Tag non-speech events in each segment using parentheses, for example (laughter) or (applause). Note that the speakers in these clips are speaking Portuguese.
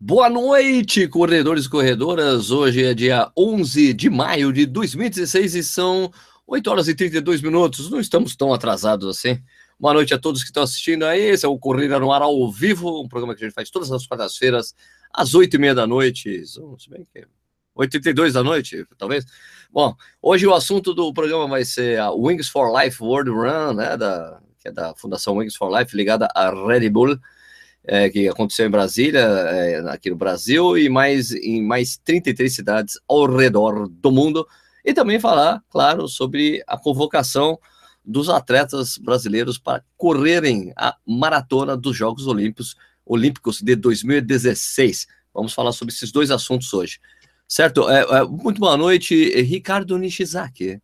Boa noite, corredores e corredoras. Hoje é dia 11 de maio de 2016 e são 8 horas e 32 minutos. Não estamos tão atrasados assim. Boa noite a todos que estão assistindo aí. Esse é o Corrida no Ar ao vivo, um programa que a gente faz todas as quartas-feiras, às 8 e meia da noite. Se bem que 82 da noite, talvez. Bom, hoje o assunto do programa vai ser a Wings for Life World Run, né, da, que é da Fundação Wings for Life, ligada à Red Bull é, que aconteceu em Brasília, é, aqui no Brasil, e mais em mais 33 cidades ao redor do mundo. E também falar, claro, sobre a convocação dos atletas brasileiros para correrem a maratona dos Jogos Olímpicos, Olímpicos de 2016. Vamos falar sobre esses dois assuntos hoje. Certo? É, é, muito boa noite, Ricardo Nishizaki.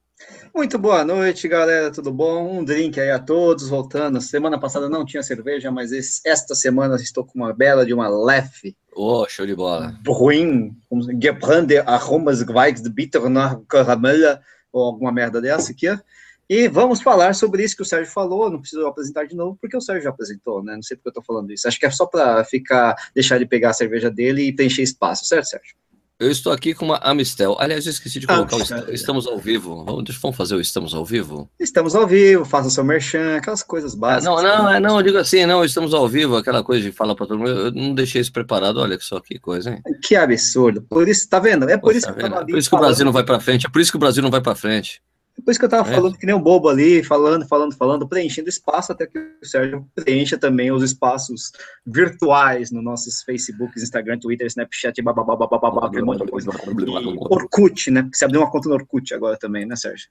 Muito boa noite, galera, tudo bom? Um drink aí a todos, voltando. Semana passada não tinha cerveja, mas esse, esta semana estou com uma bela de uma Lef. Oh, show de bola. Ruim, gebrande aromas gweigs de bitter nach ou alguma merda dessa aqui. E vamos falar sobre isso que o Sérgio falou, não preciso apresentar de novo, porque o Sérgio já apresentou, né? Não sei porque eu estou falando isso. Acho que é só para ficar, deixar ele pegar a cerveja dele e preencher espaço, certo, Sérgio? Eu estou aqui com uma Amistel. Aliás, eu esqueci de colocar Amistel. o Estamos ao vivo. Vamos, vamos fazer o Estamos ao vivo? Estamos ao vivo, faça o seu merchan, aquelas coisas básicas. Ah, não, não, é, não, eu digo assim, não, estamos ao vivo, aquela coisa de falar para todo mundo. Eu não deixei isso preparado, olha só que coisa, hein? Que absurdo. Por isso, tá vendo? É por Pô, isso tá que, é por isso que o Brasil não vai para frente. É por isso que o Brasil não vai para frente. Por isso que eu tava é. falando que nem um bobo ali, falando, falando, falando, preenchendo espaço, até que o Sérgio preencha também os espaços virtuais nos nossos Facebooks, Instagram, Twitter, Snapchat, bababá, um monte de coisa. Orkut, né? Porque você abriu uma conta no Orkut agora também, né, Sérgio?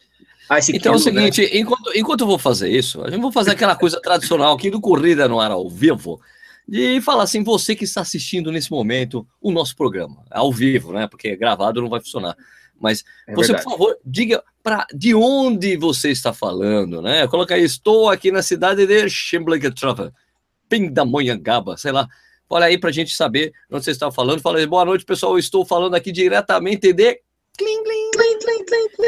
Ah, então é o seguinte, né? enquanto, enquanto eu vou fazer isso, a gente vai fazer aquela coisa tradicional aqui do Corrida no Ar ao vivo, de falar assim, você que está assistindo nesse momento o nosso programa, ao vivo, né? Porque gravado não vai funcionar. Mas é você, verdade. por favor, diga para de onde você está falando, né? Coloca aí, estou aqui na cidade de Chimblegetrova, Pindamonhangaba, sei lá. Olha aí para a gente saber onde você está falando. Fala aí, boa noite, pessoal. Eu estou falando aqui diretamente de.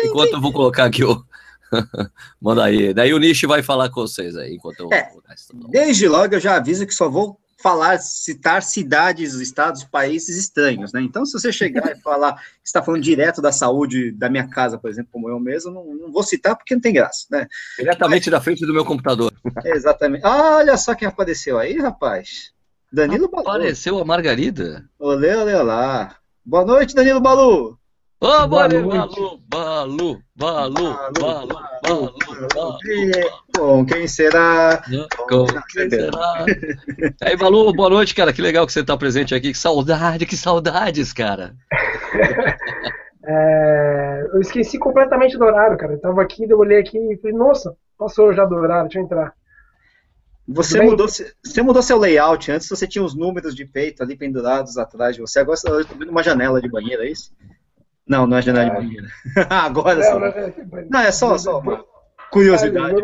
Enquanto eu vou colocar aqui o. (laughs) Manda aí. Daí o Nish vai falar com vocês aí, enquanto eu. É, desde logo eu já aviso que só vou falar, citar cidades, estados, países estranhos, né? Então, se você chegar e falar está falando direto da saúde da minha casa, por exemplo, como eu mesmo, não, não vou citar porque não tem graça, né? Diretamente Mas, da frente do meu computador. (laughs) Exatamente. olha só quem apareceu aí, rapaz. Danilo Balu. Apareceu a Margarida. Olê, olê lá. Boa noite, Danilo Balu. Ô, oh, Balu, Balu, Balu, Balu, Balu, Balu, Balu. Com quem será? Com quem será? Aí, Balu, boa noite, cara. Que legal que você está presente aqui. Que saudade, que saudades, cara. (laughs) É, eu esqueci completamente do horário, cara. Eu tava aqui, eu olhei aqui e falei, nossa, passou já do horário, deixa eu entrar. Você mudou, você mudou seu layout. Antes você tinha os números de peito ali pendurados atrás de você. Agora você está vendo uma janela de banheiro, é isso? Não, não é janela de banheiro. (laughs) Agora não, só. Não, é, não, é só, só uma curiosidade.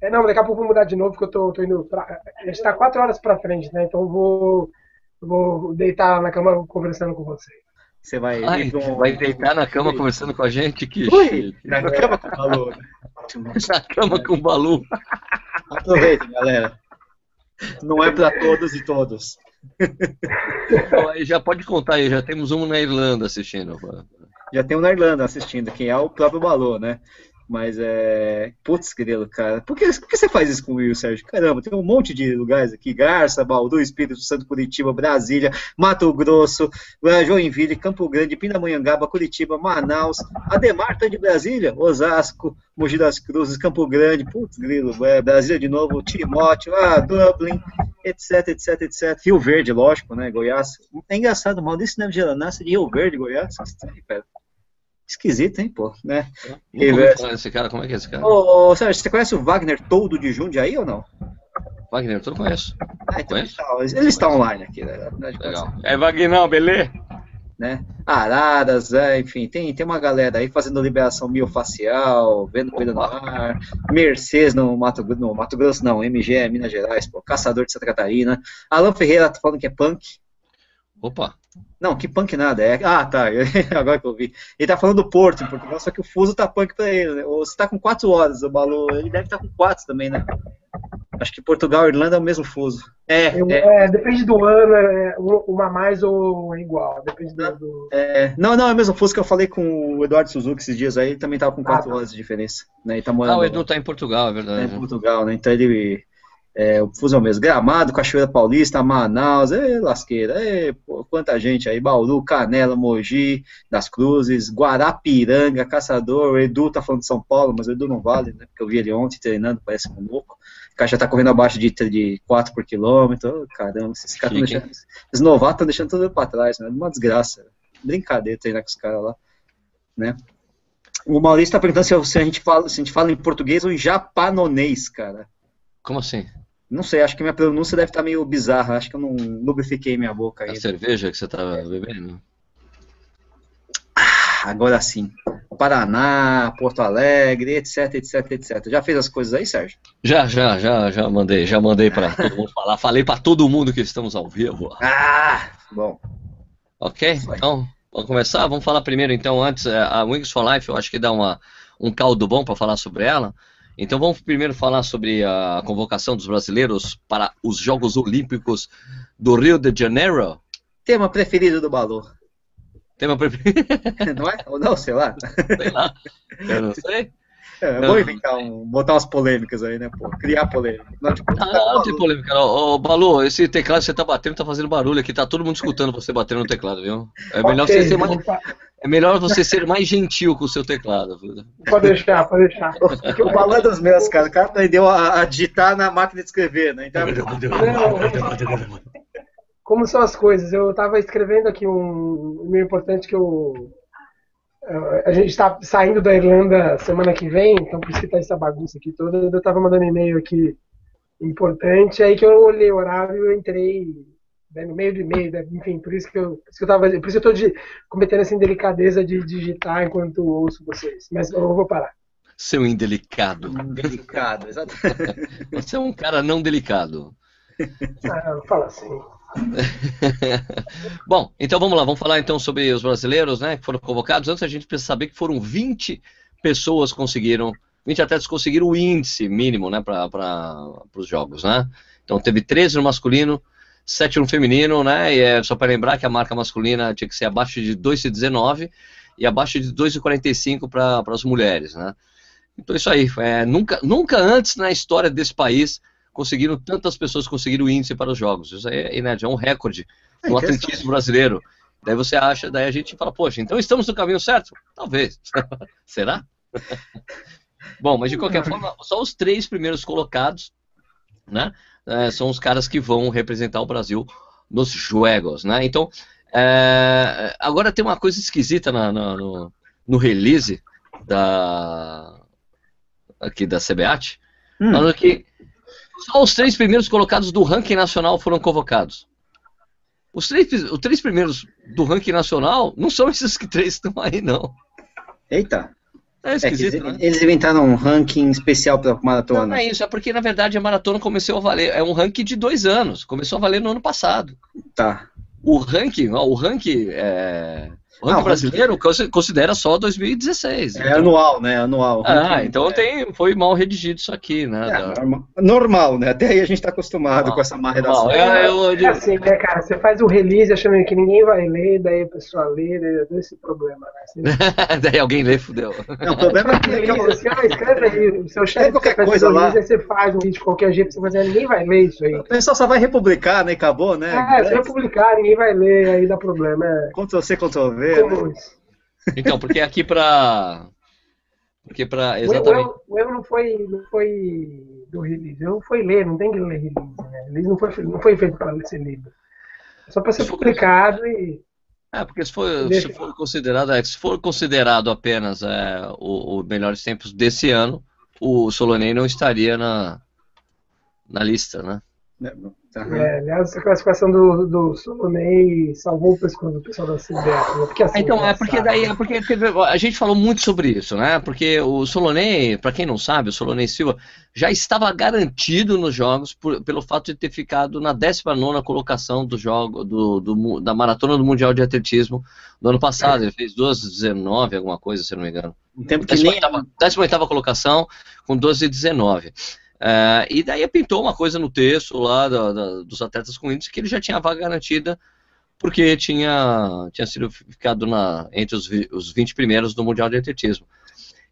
É, não, daqui a pouco vou mudar de novo, porque eu tô, tô indo pra. A gente tá quatro horas pra frente, né? Então eu vou, vou deitar na cama conversando com você. Você vai. Ai, um... vai deitar na cama conversando com a gente? Que Ui, Na cama com o Balu. (laughs) na cama com o Balu. Aproveita, galera. Não é pra todos e todos então, já pode contar aí, já temos um na Irlanda assistindo. Já tem um na Irlanda assistindo, que é o próprio Balô, né? Mas é. Putz, grilo, cara. Por que, por que você faz isso com o Will, Sérgio? Caramba, tem um monte de lugares aqui: Garça, Baldu, Espírito Santo, Curitiba, Brasília, Mato Grosso, Joinville, Campo Grande, Pindamonhangaba, Curitiba, Manaus, Ademar tá de Brasília, Osasco, Mogi das Cruzes, Campo Grande, putz, grilo, é, Brasília de novo, Timóteo, ah, Dublin, etc, etc, etc. Rio Verde, lógico, né? Goiás. É engraçado, Maurício Neves nasce de Rio Verde, Goiás. Estranho, cara. Esquisito, hein, pô, né? É. esse cara, como é que é esse cara? Ô, ô, Sérgio, você conhece o Wagner Todo de Jundiaí ou não? Wagner Todo conheço. Ah, então conheço? Ele, está, ele está online aqui, né? Legal. É Wagner, beleza? Né? Araras, é, enfim, tem, tem uma galera aí fazendo liberação miofacial, vendo coisa no ar, Mercedes no Mato, no Mato Grosso, não, MG Minas Gerais, pô, Caçador de Santa Catarina. Alan Ferreira tá falando que é punk. Opa! Não, que punk nada. É... Ah, tá. (laughs) Agora que eu vi. Ele tá falando do Porto em Portugal, só que o fuso tá punk pra ele. Né? Você tá com 4 horas, o Balu. Ele deve estar tá com 4 também, né? Acho que Portugal e Irlanda é o mesmo fuso. É, Eu, é. é depende do ano, é uma mais ou igual. Depende do. do... É, não, não, é o mesmo fuso que eu falei com o Eduardo Suzuki esses dias aí, ele também tava com 4 ah, tá. horas de diferença. Né? Ele tá morando, ah, o Edu tá em Portugal, é verdade. Tá em Portugal, né? Então ele é, o Fusão mesmo, Gramado, Cachoeira Paulista, Manaus, é, lasqueira, é, pô, quanta gente aí, Bauru, Canela, Mogi, Das Cruzes, Guarapiranga, Caçador, o Edu tá falando de São Paulo, mas o Edu não vale, né, porque eu vi ele ontem treinando, parece um louco, o cara já tá correndo abaixo de, de 4 por quilômetro, caramba, esses caras estão deixando, os novatos estão deixando tudo pra trás, né, uma desgraça, brincadeira treinar com os caras lá, né. O Maurício tá perguntando se, a gente fala, se a gente fala em português ou em japonês, cara. Como assim? Não sei, acho que minha pronúncia deve estar meio bizarra. Acho que eu não lubrifiquei minha boca ainda. A cerveja que você está bebendo? Ah, agora sim. Paraná, Porto Alegre, etc, etc, etc. Já fez as coisas aí, Sérgio? Já, já, já, já mandei, já mandei para todo mundo falar. Falei para todo mundo que estamos ao vivo. Ah, bom. Ok, então vamos começar. Vamos falar primeiro, então, antes é, a Wings for Life. Eu acho que dá uma, um caldo bom para falar sobre ela. Então vamos primeiro falar sobre a convocação dos brasileiros para os Jogos Olímpicos do Rio de Janeiro. Tema preferido do Balu. Tema preferido? (laughs) não é? Ou não, sei lá. Sei lá. Eu não sei. É, vou inventar um, botar umas polêmicas aí, né, pô? Criar polêmica. Não, tipo, ah, tá não tem polêmica, não. Ô, Balu, esse teclado que você tá batendo tá fazendo barulho aqui, tá todo mundo escutando você batendo no teclado, viu? É melhor okay, você ser mais. É melhor você ser mais gentil com o seu teclado. Pode deixar, pode deixar. (laughs) O Balu é dos meus, cara. O cara aprendeu a, a digitar na máquina de escrever, né? Então... Não, como são as coisas? Eu estava escrevendo aqui um e-mail importante que eu a gente está saindo da Irlanda semana que vem, então por isso que está essa bagunça aqui toda. Eu estava mandando e-mail aqui importante, aí que eu olhei o horário e entrei né, no meio do e-mail, né, enfim, por isso que eu, por isso que eu tava, por isso eu estou cometendo essa indelicadeza de digitar enquanto ouço vocês. Mas eu vou parar. Seu indelicado. Indelicado, exatamente. (laughs) Você é um cara não delicado. Ah, fala assim. (laughs) Bom, então vamos lá, vamos falar então sobre os brasileiros, né, que foram convocados. Antes a gente precisa saber que foram 20 pessoas conseguiram, 20 atletas conseguiram o índice mínimo, né, para os jogos, né. Então teve 13 no masculino, 7 no feminino, né, e é só para lembrar que a marca masculina tinha que ser abaixo de 2,19 e abaixo de 2,45 para as mulheres, né. Então isso aí, é, nunca, nunca antes na história desse país conseguiram tantas pessoas conseguiram o índice para os jogos. Isso aí é inédito, é um recorde no é, atletismo brasileiro. Daí você acha, daí a gente fala, poxa, então estamos no caminho certo? Talvez. (laughs) Será? (laughs) Bom, mas de qualquer forma, só os três primeiros colocados, né, é, são os caras que vão representar o Brasil nos Jogos, né? Então, é, agora tem uma coisa esquisita na, na, no, no release da aqui da CBAT, hum. falando que só os três primeiros colocados do ranking nacional foram convocados. Os três, os três primeiros do ranking nacional não são esses que três estão aí, não. Eita. É esquisito, é eles, né? eles, inventaram um ranking especial para maratona. Não, não é isso, é porque na verdade a maratona começou a valer. É um ranking de dois anos. Começou a valer no ano passado. Tá. O ranking, o ranking é, o ranking brasileiro considera só 2016. É então... anual, né? Anual. Ah, então é. tem, foi mal redigido isso aqui, né? É, da... normal, né? Até aí a gente está acostumado normal. com essa má redação. É, eu... é, assim, né, cara? Você faz o release achando que ninguém vai ler, daí a pessoa lê, daí esse problema, né? (laughs) daí alguém lê, fudeu. Não, o problema é que... Assim, ah, escreve aí, o seu chefe qualquer coisa lá. Aí você faz um vídeo de qualquer jeito, você fazer, ninguém vai ler isso aí. O pessoal só vai republicar, né? Acabou, né? É, se republicar, ninguém vai ler, aí dá problema. É... Ctrl C, Ctrl V. Né? Então, porque aqui para porque para exatamente. O erro, não foi não foi do release, erro foi ler, não tem que ler release, né? Release não foi não foi feito para ser lido. É só para ser publicado e é, porque se for, se for considerado, é, se for considerado apenas é, o, o melhores tempos desse ano, o Solonei não estaria na, na lista, né? É, Uhum. É, aliás, essa classificação do, do Solonei salvou o pescoço do pessoal da CBF. Né? Porque, assim, então, é porque daí é porque teve, a gente falou muito sobre isso, né? Porque o Solonei, para quem não sabe, o Solonei Silva já estava garantido nos jogos por, pelo fato de ter ficado na 19 colocação do jogo do, do, da maratona do Mundial de Atletismo do ano passado. Ele fez 2,19, alguma coisa, se não me engano. Um tempo que 18, nem... 18 colocação com 12,19. É, e daí pintou uma coisa no texto lá da, da, dos atletas com índice que ele já tinha vaga garantida porque tinha, tinha sido ficado na, entre os, os 20 primeiros do Mundial de Atletismo.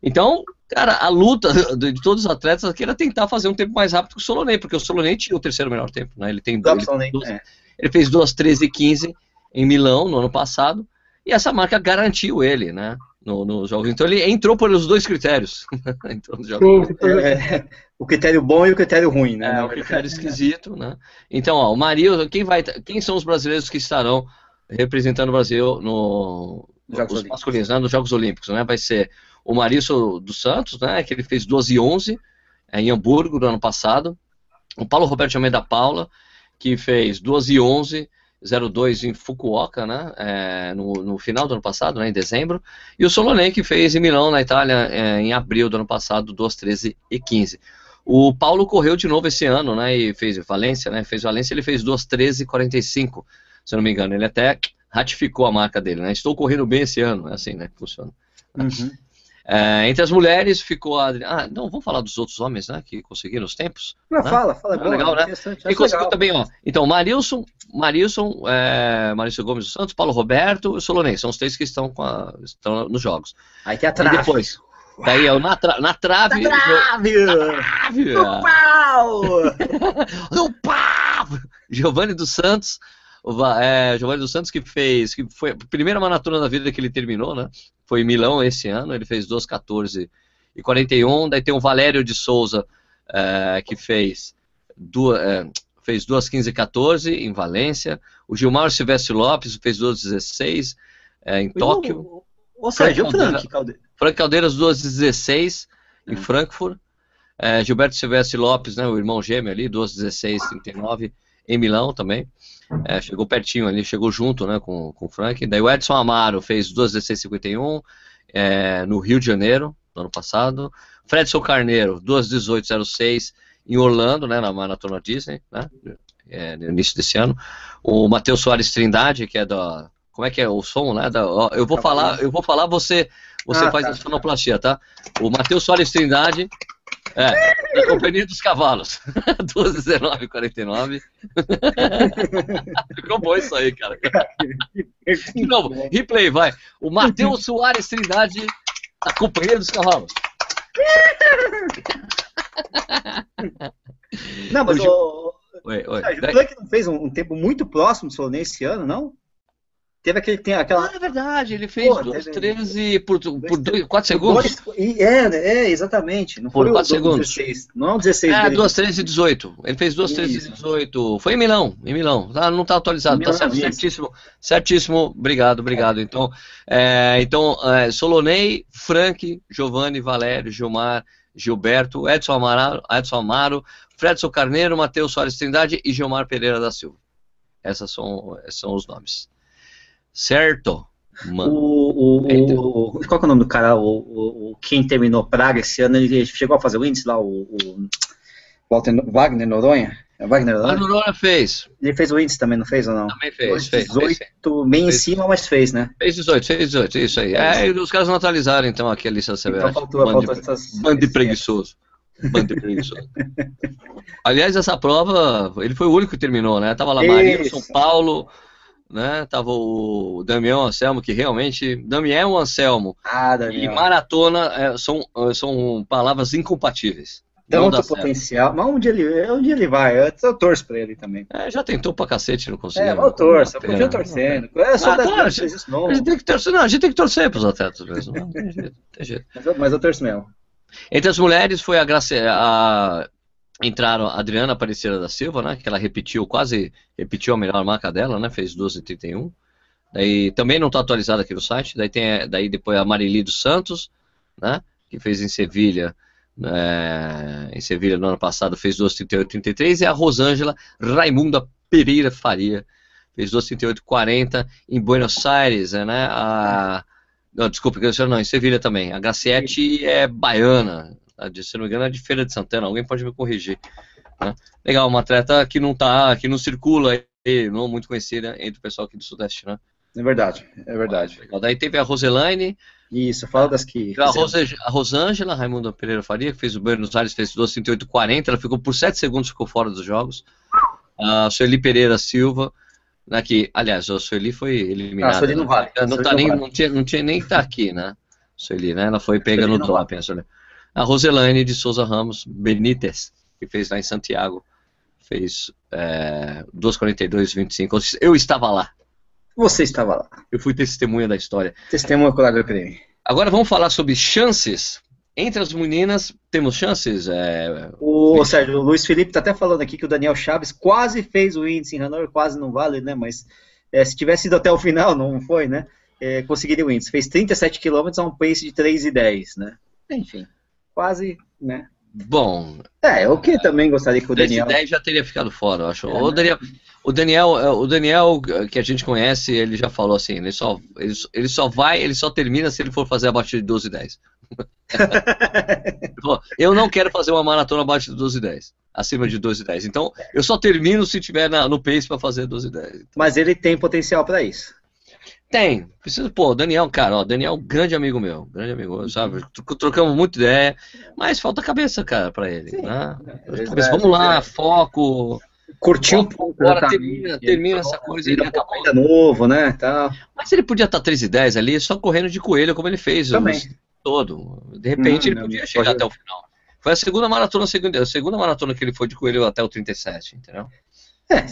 Então, cara, a luta (laughs) de todos os atletas aqui era tentar fazer um tempo mais rápido que o Solonei, porque o Solonei tinha o terceiro melhor tempo, né? Ele tem ele, duas, é. ele fez 2 13 e 15 em Milão no ano passado, e essa marca garantiu ele, né? No, no jogo. Então ele entrou por os dois critérios. (laughs) entrou no jogo. Sim, é, o critério bom e o critério ruim, né? É, o critério esquisito, né? Então, ó, o Mario, quem vai, quem são os brasileiros que estarão representando o Brasil no Jogos os masculinos, né, nos Jogos Olímpicos, né? Vai ser o Marício dos Santos, né? Que ele fez 12 e 11 é, em Hamburgo no ano passado. O Paulo Roberto de Almeida Paula, que fez 12 e 11 02 em Fukuoka, né, é, no, no, final do ano passado, né, em dezembro, e o Solonei que fez em Milão, na Itália, é, em abril do ano passado, 2, 13 e 15. O Paulo correu de novo esse ano, né, e fez Valência, né, fez Valência, ele fez 2, 13 e 45, se eu não me engano, ele até ratificou a marca dele, né, estou correndo bem esse ano, é assim, né, que funciona. Uhum. É, entre as mulheres ficou a Adriana. Ah, não, vamos falar dos outros homens, né? Que conseguiram os tempos. Não, né? fala, fala, é bom, legal, né? E conseguiu também, ó. Então, Marilson, Marilson, é, Marilson Gomes dos Santos, Paulo Roberto e Solonei. São os três que estão, com a, estão nos jogos. Aí tem a trave. E depois. Daí é na, tra na trave. Na trave! Na trave! No pau! (laughs) no pau! Giovanni dos Santos é, Giovanni dos Santos que fez, que foi a primeira maratona da vida que ele terminou, né? Foi em Milão esse ano, ele fez 2,14 e 41. Daí tem o Valério de Souza, é, que fez duas, é, fez 2,15 e 14 em Valência. O Gilmar Silvestre Lopes fez 2,16 é, em Tóquio. Ou seja, o Frank Caldeiras. Frank Caldeiras 2,16 em é. Frankfurt. É, Gilberto Silvestre Lopes, né, o irmão gêmeo ali, 2,16, 39 em Milão também. É, chegou pertinho ali, chegou junto né, com, com o Frank. Daí o Edson Amaro fez 2,16,51 é, no Rio de Janeiro, no ano passado. Fredson Carneiro, 2,18,06 em Orlando, né, na Maratona Disney, né, é, no início desse ano. O Matheus Soares Trindade, que é da. Como é que é o som, né? Da, eu vou falar, eu vou falar, você, você ah, faz tá. a sonoplastia, tá? O Matheus Soares Trindade é, da Companhia dos Cavalos. (laughs) 12,19,49. (laughs) Ficou bom isso aí, cara. De novo, replay, vai. O Matheus Soares Trindade, da Companhia dos Cavalos. Não, mas o. Oi, oi. O Frank não fez um, um tempo muito próximo do Solonei esse ano, não? Teve aquele tem aquela. Ah, é verdade, ele fez Pô, 2, 13 por, por 2, 4 segundos. Dois, é, é, exatamente. Não por 4 segundos. 16, não é um 16. É, 2, 13 e 18. Ele fez 2, 13 e 18. Foi em Milão, em Milão. Tá, não está atualizado, está certo, certíssimo. Certíssimo, obrigado, obrigado. Então, é, então é, Solonei, Frank, Giovanni, Valério, Gilmar, Gilberto, Edson Amaro, Edson Amaro Fredson Carneiro, Matheus Soares Trindade e Gilmar Pereira da Silva. Essas são, esses são os nomes. Certo. Mano. O, o, o, qual é o nome do cara? O, o, quem terminou Praga esse ano, ele chegou a fazer o índice lá, o, o Walter, Wagner Noronha? É Wagner Noronha? Noronha fez. Ele fez o índice também, não fez ou não? Também fez, fez. 18, fez, bem fez. em cima, mas fez, né? Fez 18, fez 18, isso aí. É, os caras não atualizaram então aqui a lista severa. Então faltou, bando, faltou essas... Bando de preguiçoso. Bando de preguiçoso. (laughs) Aliás, essa prova, ele foi o único que terminou, né? Tava lá Maria, São Paulo né? Tava o Damião Anselmo, que realmente. Damião Anselmo ah, e maratona é, são, são palavras incompatíveis. Tanto potencial, mas onde ele, onde ele vai? Eu, eu torço pra ele também. É, já tentou pra cacete, não conseguiu. É, eu torço, eu podia torcendo. É só ah, claro, a, gente, a gente tem que torcer, não, a gente tem que torcer pros atletas mesmo. Não, tem jeito, tem jeito. Mas, eu, mas eu torço mesmo. Entre as mulheres foi a, Grace, a entraram a Adriana Aparecida da Silva, né, que ela repetiu, quase repetiu a melhor marca dela, né, fez 12,31. Daí também não está atualizado aqui no site. Daí tem daí depois a Marili dos Santos, né, que fez em Sevilha, é, em Sevilha no ano passado fez 12,38,33 e a Rosângela Raimunda Pereira Faria fez 12,38,40 em Buenos Aires, né, a não, desculpa, não, em Sevilha também. A Graciete é baiana, de, se não me engano, é de Feira de Santana, alguém pode me corrigir. Né? Legal, uma atleta que não tá, que não circula aí, não muito conhecida entre o pessoal aqui do Sudeste, né? É verdade, é verdade. Daí teve a Roselaine. Isso, fala das que. A, Rose, a Rosângela, Raimundo Pereira Faria, que fez o Buenos Aires, fez 238,40. Ela ficou por 7 segundos, ficou fora dos jogos. A Sueli Pereira Silva, né, que, aliás, a Sueli foi eliminada. Ah, a Sueli não vale. Não, tá nem, não, tinha, não tinha nem que estar tá aqui, né? Sueli, né? Ela foi pega no doping. Vale. A Roselaine de Souza Ramos Benítez, que fez lá em Santiago, fez é, 2,42,25. Eu estava lá. Você estava lá. Eu fui testemunha da história. Testemunha colega do crime. Agora vamos falar sobre chances. Entre as meninas, temos chances? É... O Sérgio, o Luiz Felipe está até falando aqui que o Daniel Chaves quase fez o índice em Hannover, quase não vale, né? Mas é, se tivesse ido até o final, não foi, né? É, conseguiria o índice. Fez 37 km a um pace de 3,10, né? Enfim, quase, né? Bom. É, o que também gostaria que o Daniel. 10 já teria ficado fora, eu acho. É, o, Daniel, o, Daniel, é, o Daniel, que a gente conhece, ele já falou assim: ele só, ele, ele só vai, ele só termina se ele for fazer abaixo de 12 e 10. (laughs) eu não quero fazer uma maratona abaixo de 12 e 10. Acima de 12 e 10. Então, eu só termino se tiver na, no pace para fazer 12 e 10. Então, Mas ele tem potencial para isso. Tem. Precisa, pô, Daniel, cara, ó, Daniel, grande amigo meu, grande amigo, sabe? Trocamos muita ideia, mas falta cabeça, cara, pra ele. Sim, né? cabeça, vamos lá, foco. Curtiu um pouco. Agora termina, termina essa coisa. Ele acabou ainda novo, né? Tá. Mas ele podia estar 3 e 10 ali, só correndo de coelho, como ele fez. Também. Todo. De repente ele podia chegar pode... até o final. Foi a segunda maratona, a segunda, a segunda maratona que ele foi de coelho até o 37, entendeu? É,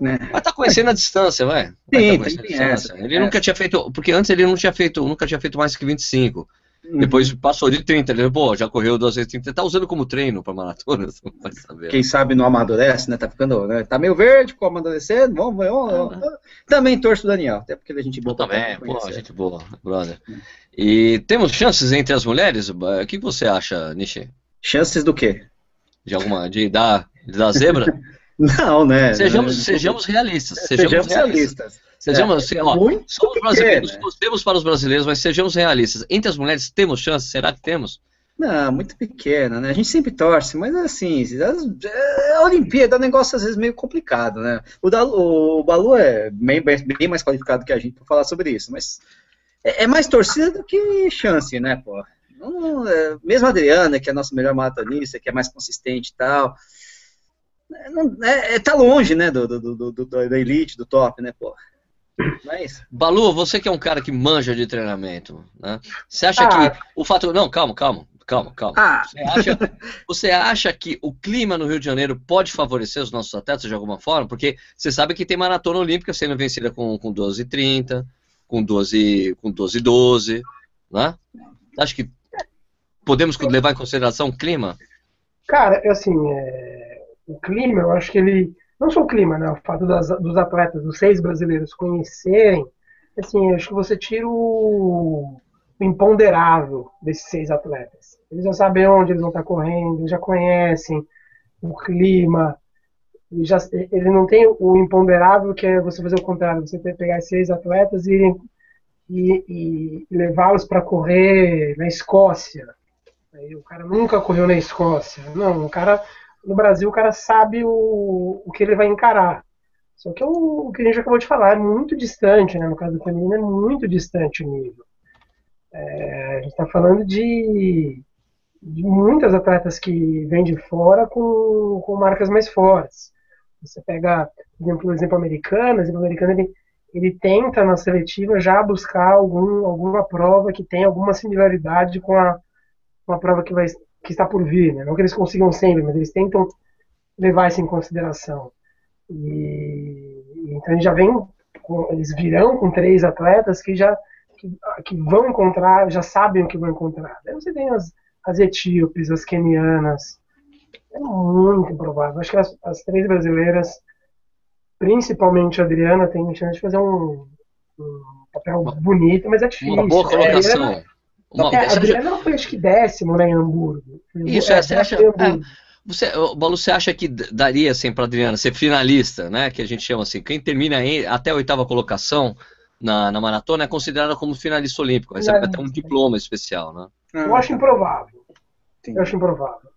né? Mas tá conhecendo a distância, vai. Sim, tá tem essa. Ele é. nunca tinha feito, porque antes ele não tinha feito, nunca tinha feito mais que 25. Uhum. Depois passou de 30, ele, pô, já correu 2 vezes 30, tá usando como treino para maratona, (laughs) saber. Quem sabe não amadurece, né? Tá ficando, né? Tá meio verde, com amadurecendo, vamos, vamos, vamos. Ah, Também torço o Daniel, até porque a gente boa. Também, pô, a gente boa, brother. E temos chances entre as mulheres? O que você acha, Nishi? Chances do quê? De alguma, de dar, de dar zebra? (laughs) Não, né? Sejamos, sejamos realistas. Sejamos, sejamos realistas. realistas. Sejamos, é, assim, ó, muito somos brasileiros, né? torcemos para os brasileiros, mas sejamos realistas. Entre as mulheres, temos chance? Será que temos? Não, muito pequena, né? A gente sempre torce, mas assim, a Olimpíada é um negócio às vezes meio complicado, né? O, da, o Balu é bem, bem mais qualificado que a gente para falar sobre isso, mas é, é, mais torcida do que chance, né, pô? Não, é, mesmo a Adriana, que é a nossa melhor maratonista, que é mais consistente e tal, é, é, tá longe, né, do, do, do, da elite, do top, né, pô. Mas... Balu, você que é um cara que manja de treinamento, né? Você acha ah. que o fato. Não, calma, calma, calma, calma. Ah. Você, acha, você acha que o clima no Rio de Janeiro pode favorecer os nossos atletas de alguma forma? Porque você sabe que tem maratona olímpica sendo vencida com, com 12 30, com 12 com 12 12, né? Acho que podemos levar em consideração o clima? Cara, assim, é o clima, eu acho que ele. Não só o clima, né? O fato das, dos atletas, dos seis brasileiros conhecerem, assim, acho que você tira o, o imponderável desses seis atletas. Eles já sabem onde eles vão estar correndo, já conhecem o clima. Já, ele não tem o imponderável que é você fazer o contrário, você pegar seis atletas e, e, e levá-los para correr na Escócia. Aí o cara nunca correu na Escócia. Não, o cara no Brasil o cara sabe o, o que ele vai encarar. Só que o, o que a gente acabou de falar é muito distante, né? No caso do feminino é muito distante o nível. É, a gente está falando de, de muitas atletas que vêm de fora com, com marcas mais fortes. Você pega, por exemplo, o exemplo americano, o exemplo americano ele, ele tenta na seletiva já buscar algum, alguma prova que tenha alguma similaridade com a, com a prova que vai que está por vir, né? não que eles consigam sempre, mas eles tentam levar isso em consideração. E, então eles já vem, eles virão com três atletas que já que, que, vão encontrar, já sabem o que vão encontrar. Aí você tem as, as etíopes, as quenianas, é muito provável. Acho que as, as três brasileiras, principalmente a Adriana, tem chance de fazer um, um papel bonito, mas é difícil. Uma boa colocação. Adriana, uma, é, a Adriana foi acho que décimo né, em Hamburgo. Isso, é, você acha. É, você, Balu, você acha que daria assim para Adriana ser finalista, né? Que a gente chama assim, quem termina em, até a oitava colocação na, na maratona é considerada como finalista olímpico, recebe até um diploma especial, né? Eu acho improvável. Sim. Eu acho improvável.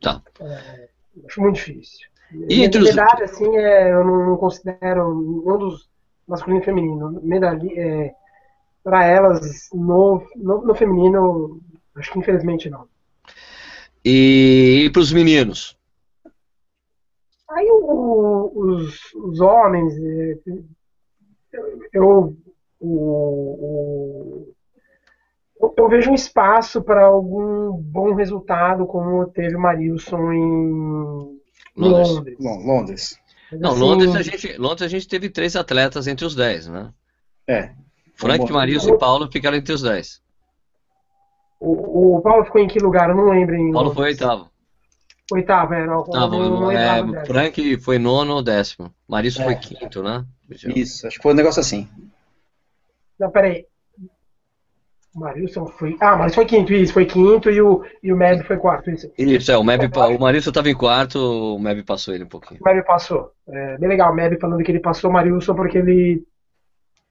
Tá. É, acho muito difícil. E entre os... verdade, assim, é, eu não, considero um dos masculino e feminino. Medalha, é, para elas, no, no, no, feminino, acho que infelizmente não. E, e para os meninos? Aí o, os, os homens, eu, o, eu, eu, vejo um espaço para algum bom resultado, como teve o Marilson em Londres. Londres. Bom, Londres. Não, assim, Londres, a gente, Londres a gente teve três atletas entre os dez, né? É. Frank, Marilson e Paulo ficaram entre os dez. O, o Paulo ficou em que lugar? Eu não lembro. Em Paulo foi oitavo. Oitavo, é. Não, ah, não, não é, Frank foi nono ou décimo. Marilson é. foi quinto, né? Isso, acho que foi um negócio assim. Não, peraí. O Marilson foi. Ah, mas foi quinto, isso, foi quinto e o, e o Meb foi quarto. Isso, isso é, o, Meb, o Marilson estava em quarto, o Meb passou ele um pouquinho. O Meb passou. É, bem legal, o Meb falando que ele passou o Marilson porque ele,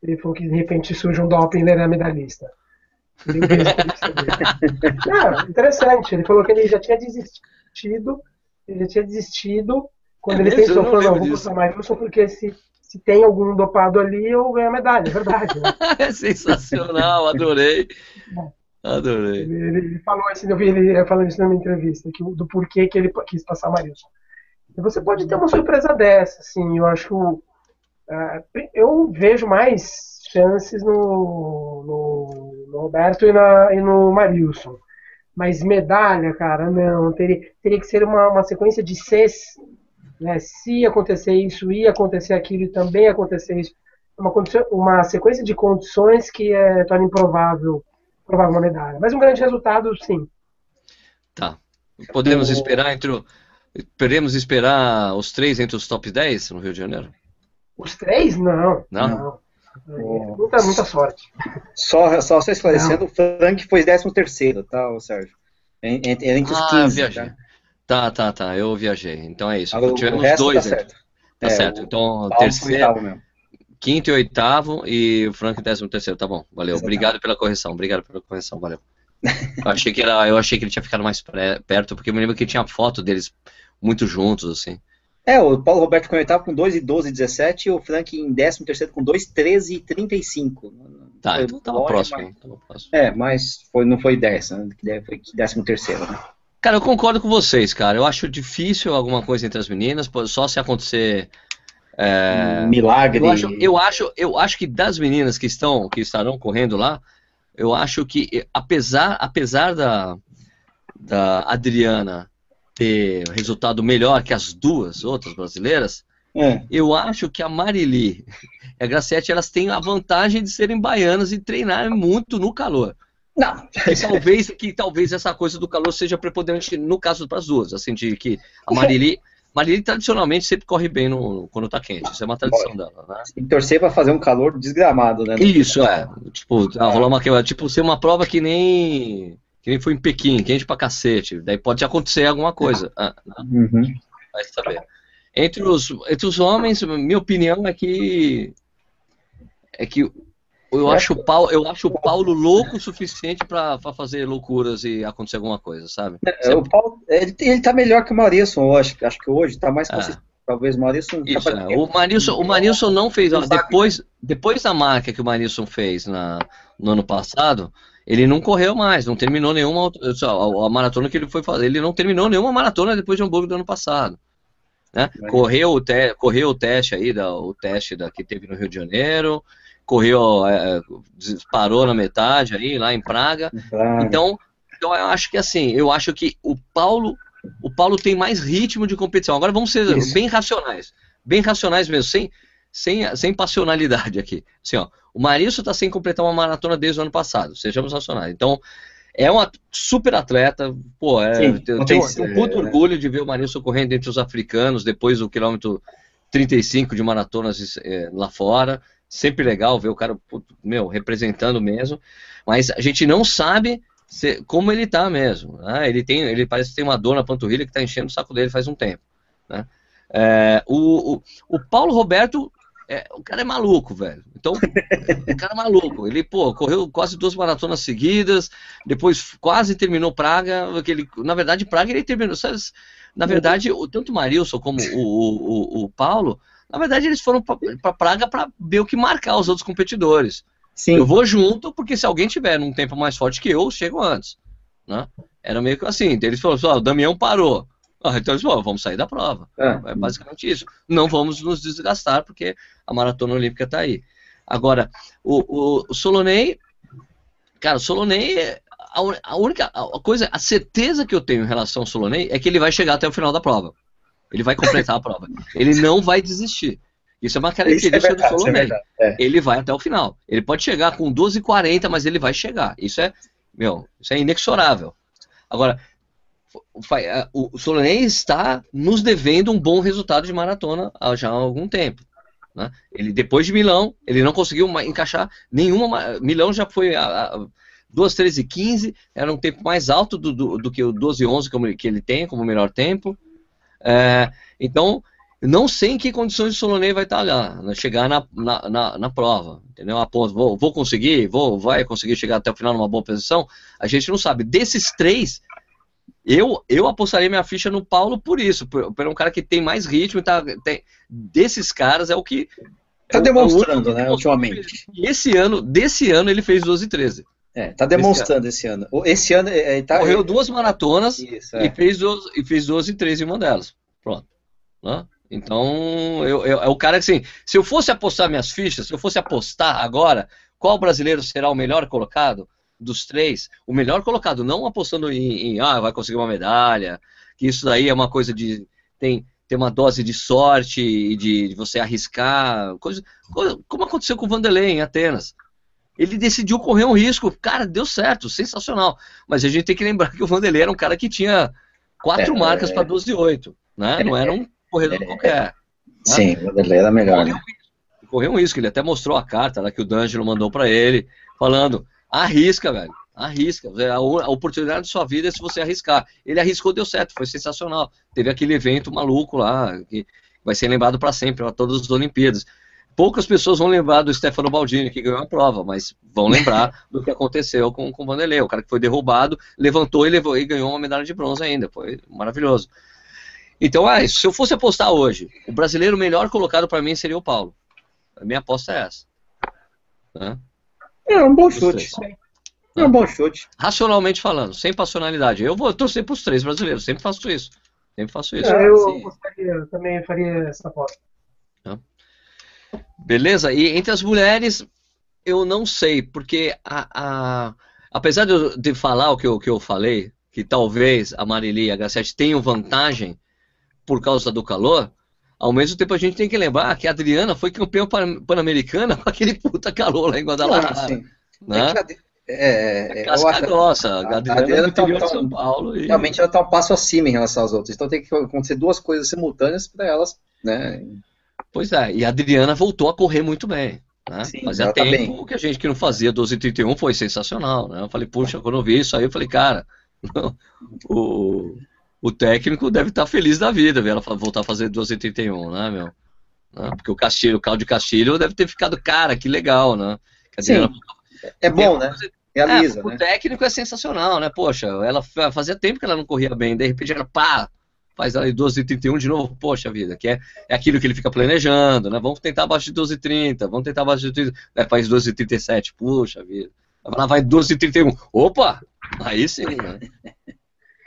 ele falou que de repente surge um ele era medalhista. (laughs) Não, interessante, ele falou que ele já tinha desistido, ele já tinha desistido quando é ele mesmo? pensou, falou, não, vou passar o Marilson porque se se tem algum dopado ali, eu ganho a medalha, é verdade. Né? (laughs) é sensacional, adorei. Adorei. Ele, ele, falou assim, eu vi ele falando isso numa entrevista, que, do porquê que ele quis passar Marilson. E você pode ter uma surpresa dessa, assim, eu acho. Uh, eu vejo mais chances no, no, no Roberto e, na, e no Marilson. Mas medalha, cara, não. Teria, teria que ser uma, uma sequência de seis né? Se acontecer isso, ia acontecer aquilo e também acontecer isso. Uma, uma sequência de condições que é, torna improvável provável uma medalha. Mas um grande resultado, sim. Tá. Podemos esperar entre Podemos esperar os três entre os top 10 no Rio de Janeiro? Os três? Não. Não? não. Muita, muita sorte. Só, só, só esclarecendo, não. o Frank foi 13 terceiro, tá, Sérgio? Entre, entre os ah, 15. Viajei. Tá? Tá, tá, tá. Eu viajei. Então é isso. Agora, Tivemos dois. Tá certo. Tá é, certo. Então, terceiro. Quinto e oitavo e o Frank décimo terceiro. Tá bom, valeu. Exatamente. Obrigado pela correção. Obrigado pela correção, valeu. eu, achei que era, eu achei que ele tinha ficado mais perto, porque eu me lembro que tinha foto deles muito juntos, assim. É, o Paulo Roberto com oitavo com 2 e 12 e 17 e o Frank em décimo terceiro com 2, 13 e 35. Tá, então tava próximo, mas... tava próximo. É, mas foi, não foi 10, né? Foi décimo terceiro, né? Cara, eu concordo com vocês, cara. Eu acho difícil alguma coisa entre as meninas, só se acontecer. É... Milagre. Eu acho, eu acho, eu acho que das meninas que estão, que estarão correndo lá, eu acho que apesar, apesar da, da Adriana ter resultado melhor que as duas outras brasileiras, é. eu acho que a Marili e a Gracete elas têm a vantagem de serem baianas e treinarem muito no calor. Não. Que talvez, que talvez essa coisa do calor seja preponderante no caso das duas, assim, de que a Marili, Marili tradicionalmente sempre corre bem no, quando tá quente, isso é uma tradição Pode. dela, né? Tem que torcer pra fazer um calor desgramado, né? Isso, é. Tipo, ah. rolar uma tipo, ser uma prova que nem que nem foi em Pequim, quente pra cacete, daí pode acontecer alguma coisa. Ah, né? uhum. Vai saber. Entre os, entre os homens, minha opinião é que é que eu acho, o Paulo, eu acho o Paulo louco o suficiente para fazer loucuras e acontecer alguma coisa, sabe? É, o Paulo, ele, ele tá melhor que o Maurício, eu acho, acho que hoje tá mais consistente. É. Talvez o Maurício... Isso, é. o Marilson, o Marilson não fez, depois, depois da marca que o Marilson fez na, no ano passado, ele não correu mais, não terminou nenhuma a, a maratona que ele foi fazer, ele não terminou nenhuma maratona depois de Hamburgo do ano passado. Né? Correu, o te, correu o teste aí, da, o teste da, que teve no Rio de Janeiro, correu, é, parou na metade aí, lá em Praga. Praga. Então, então eu acho que assim, eu acho que o Paulo, o Paulo tem mais ritmo de competição. Agora vamos ser Isso. bem racionais. Bem racionais mesmo, sem, sem, sem passionalidade aqui. Assim, ó, o Marício está sem completar uma maratona desde o ano passado, sejamos racionais. Então, é uma super atleta, pô, é, Sim, eu tenho, tenho um puto orgulho de ver o Marício correndo entre os africanos depois do quilômetro 35 de maratonas é, lá fora sempre legal ver o cara, meu, representando mesmo, mas a gente não sabe se, como ele tá mesmo. Né? Ele tem, ele parece que tem uma dor na panturrilha que tá enchendo o saco dele faz um tempo. Né? É, o, o, o, Paulo Roberto, é, o cara é maluco, velho. Então, o cara é maluco. Ele, pô, correu quase duas maratonas seguidas, depois quase terminou Praga. Ele, na verdade, Praga ele terminou. Sabe, na verdade, o, tanto o Marilson como o, o, o Paulo Na verdade, eles foram para Praga para ver o que marcar os outros competidores. Sim. Eu vou junto, porque se alguém tiver num tempo mais forte que eu, eu chego antes. Né? Era meio que assim. Então, eles falaram assim, o Damião parou. Ah, então eles falaram, vamos sair da prova. É. é basicamente isso. Não vamos nos desgastar, porque a maratona olímpica está aí. Agora, o, o, o Solonei, cara, o Solonei, a, a, única a coisa, a certeza que eu tenho em relação ao Solonei é que ele vai chegar até o final da prova. Ele vai completar a prova. Ele (laughs) não vai desistir. Isso é uma característica é verdade, do Solonei. É é. Ele vai até o final. Ele pode chegar com 12,40, mas ele vai chegar. Isso é, meu, isso é inexorável. Agora, o Solonei está nos devendo um bom resultado de maratona já há algum tempo. Né? Ele depois de Milão, ele não conseguiu encaixar nenhuma. Milão já foi a, a 2, 13 e 15, era um tempo mais alto do, do, do que o 12 e 11 como, que ele tem como melhor tempo. É, então, não sei em que condições o Solonei vai estar lá, né? chegar na, na, na, na, prova, entendeu? A ponto, vou, vou conseguir, vou, vai conseguir chegar até o final numa boa posição, a gente não sabe. Desses três, eu, eu apostaria minha ficha no Paulo por isso, por, por um cara que tem mais ritmo, tá, tem, desses caras é o que. Tá é demonstrando, né, ultimamente. E esse ano, desse ano, ele fez 12 e 13. É, tá demonstrando esse ano. Esse ano, esse ano tá, Correu duas maratonas isso, é. e, fez 12, e fez 12 e 13 em uma delas. Pronto. Né? Então, eu, eu, é o cara que assim, se eu fosse apostar minhas fichas, se eu fosse apostar agora, qual brasileiro será o melhor colocado? Dos três, o melhor colocado, não apostando em, em, ah, vai conseguir uma medalha, que isso daí é uma coisa de tem, tem uma dose de sorte e de, de você arriscar, coisa, coisa, como aconteceu com o Vanderlei em Atenas. Ele decidiu correr um risco, cara, deu certo, sensacional. Mas a gente tem que lembrar que o Vanderlei era um cara que tinha quatro é, marcas é, para 12 e 8, né? Não era um corredor é, qualquer. Né? Sim, o Vanderlei era melhor. Correu, né? correu um risco, ele até mostrou a carta lá que o D'Angelo mandou para ele, falando Arrisca, velho. Arrisca. A oportunidade de sua vida é se você arriscar. Ele arriscou, deu certo, foi sensacional. Teve aquele evento maluco lá, que vai ser lembrado para sempre, para todas as Olimpíadas. Poucas pessoas vão lembrar do Stefano Baldini, que ganhou a prova, mas vão lembrar (laughs) do que aconteceu com, com o Vanderlei. O cara que foi derrubado, levantou e, levou, e ganhou uma medalha de bronze ainda. Foi maravilhoso. Então, ah, se eu fosse apostar hoje, o brasileiro melhor colocado para mim seria o Paulo. A minha aposta é essa. Né? É um bom chute. É um bom chute. Racionalmente falando, sem passionalidade. Eu vou torcer para os três brasileiros, sempre faço isso. Sempre faço isso. É, eu, gostaria, também faria essa aposta. Beleza? E entre as mulheres, eu não sei, porque a, a, apesar de, eu, de falar o que eu, que eu falei, que talvez a Marili e a H7 tenham vantagem por causa do calor, ao mesmo tempo, a gente tem que lembrar que a Adriana foi campeã pan-americana com aquele puta calor lá em Guadalajara. Sim. Né? É, é, é, casca acho, grossa. A Adriana, a Adriana tá, tá, São Paulo. E... Realmente ela está um passo acima em relação às outras. Então tem que acontecer duas coisas simultâneas para elas, né? Pois é, e a Adriana voltou a correr muito bem. Né? Sim, Fazia tá tempo tá que a gente que não fazia 12h31 foi sensacional. Né? Eu falei, puxa, quando eu vi isso aí, eu falei, cara, (laughs) o, o técnico deve estar feliz da vida ver ela voltar a fazer 2,31, né, meu? Né? Porque o Castilho, o Caldo de Castilho deve ter ficado, cara, que legal, né? Sim, ela... é bom, né? Realiza, é, né? O técnico é sensacional, né? Poxa, ela fazia tempo que ela não corria bem, de repente ela, pá, faz ali 12h31 de novo, poxa vida, que é, é aquilo que ele fica planejando, né? Vamos tentar abaixo de 12h30, vamos tentar abaixo de 30, né? faz 12h37, puxa vida. Ela vai 12h31, opa, aí sim, né?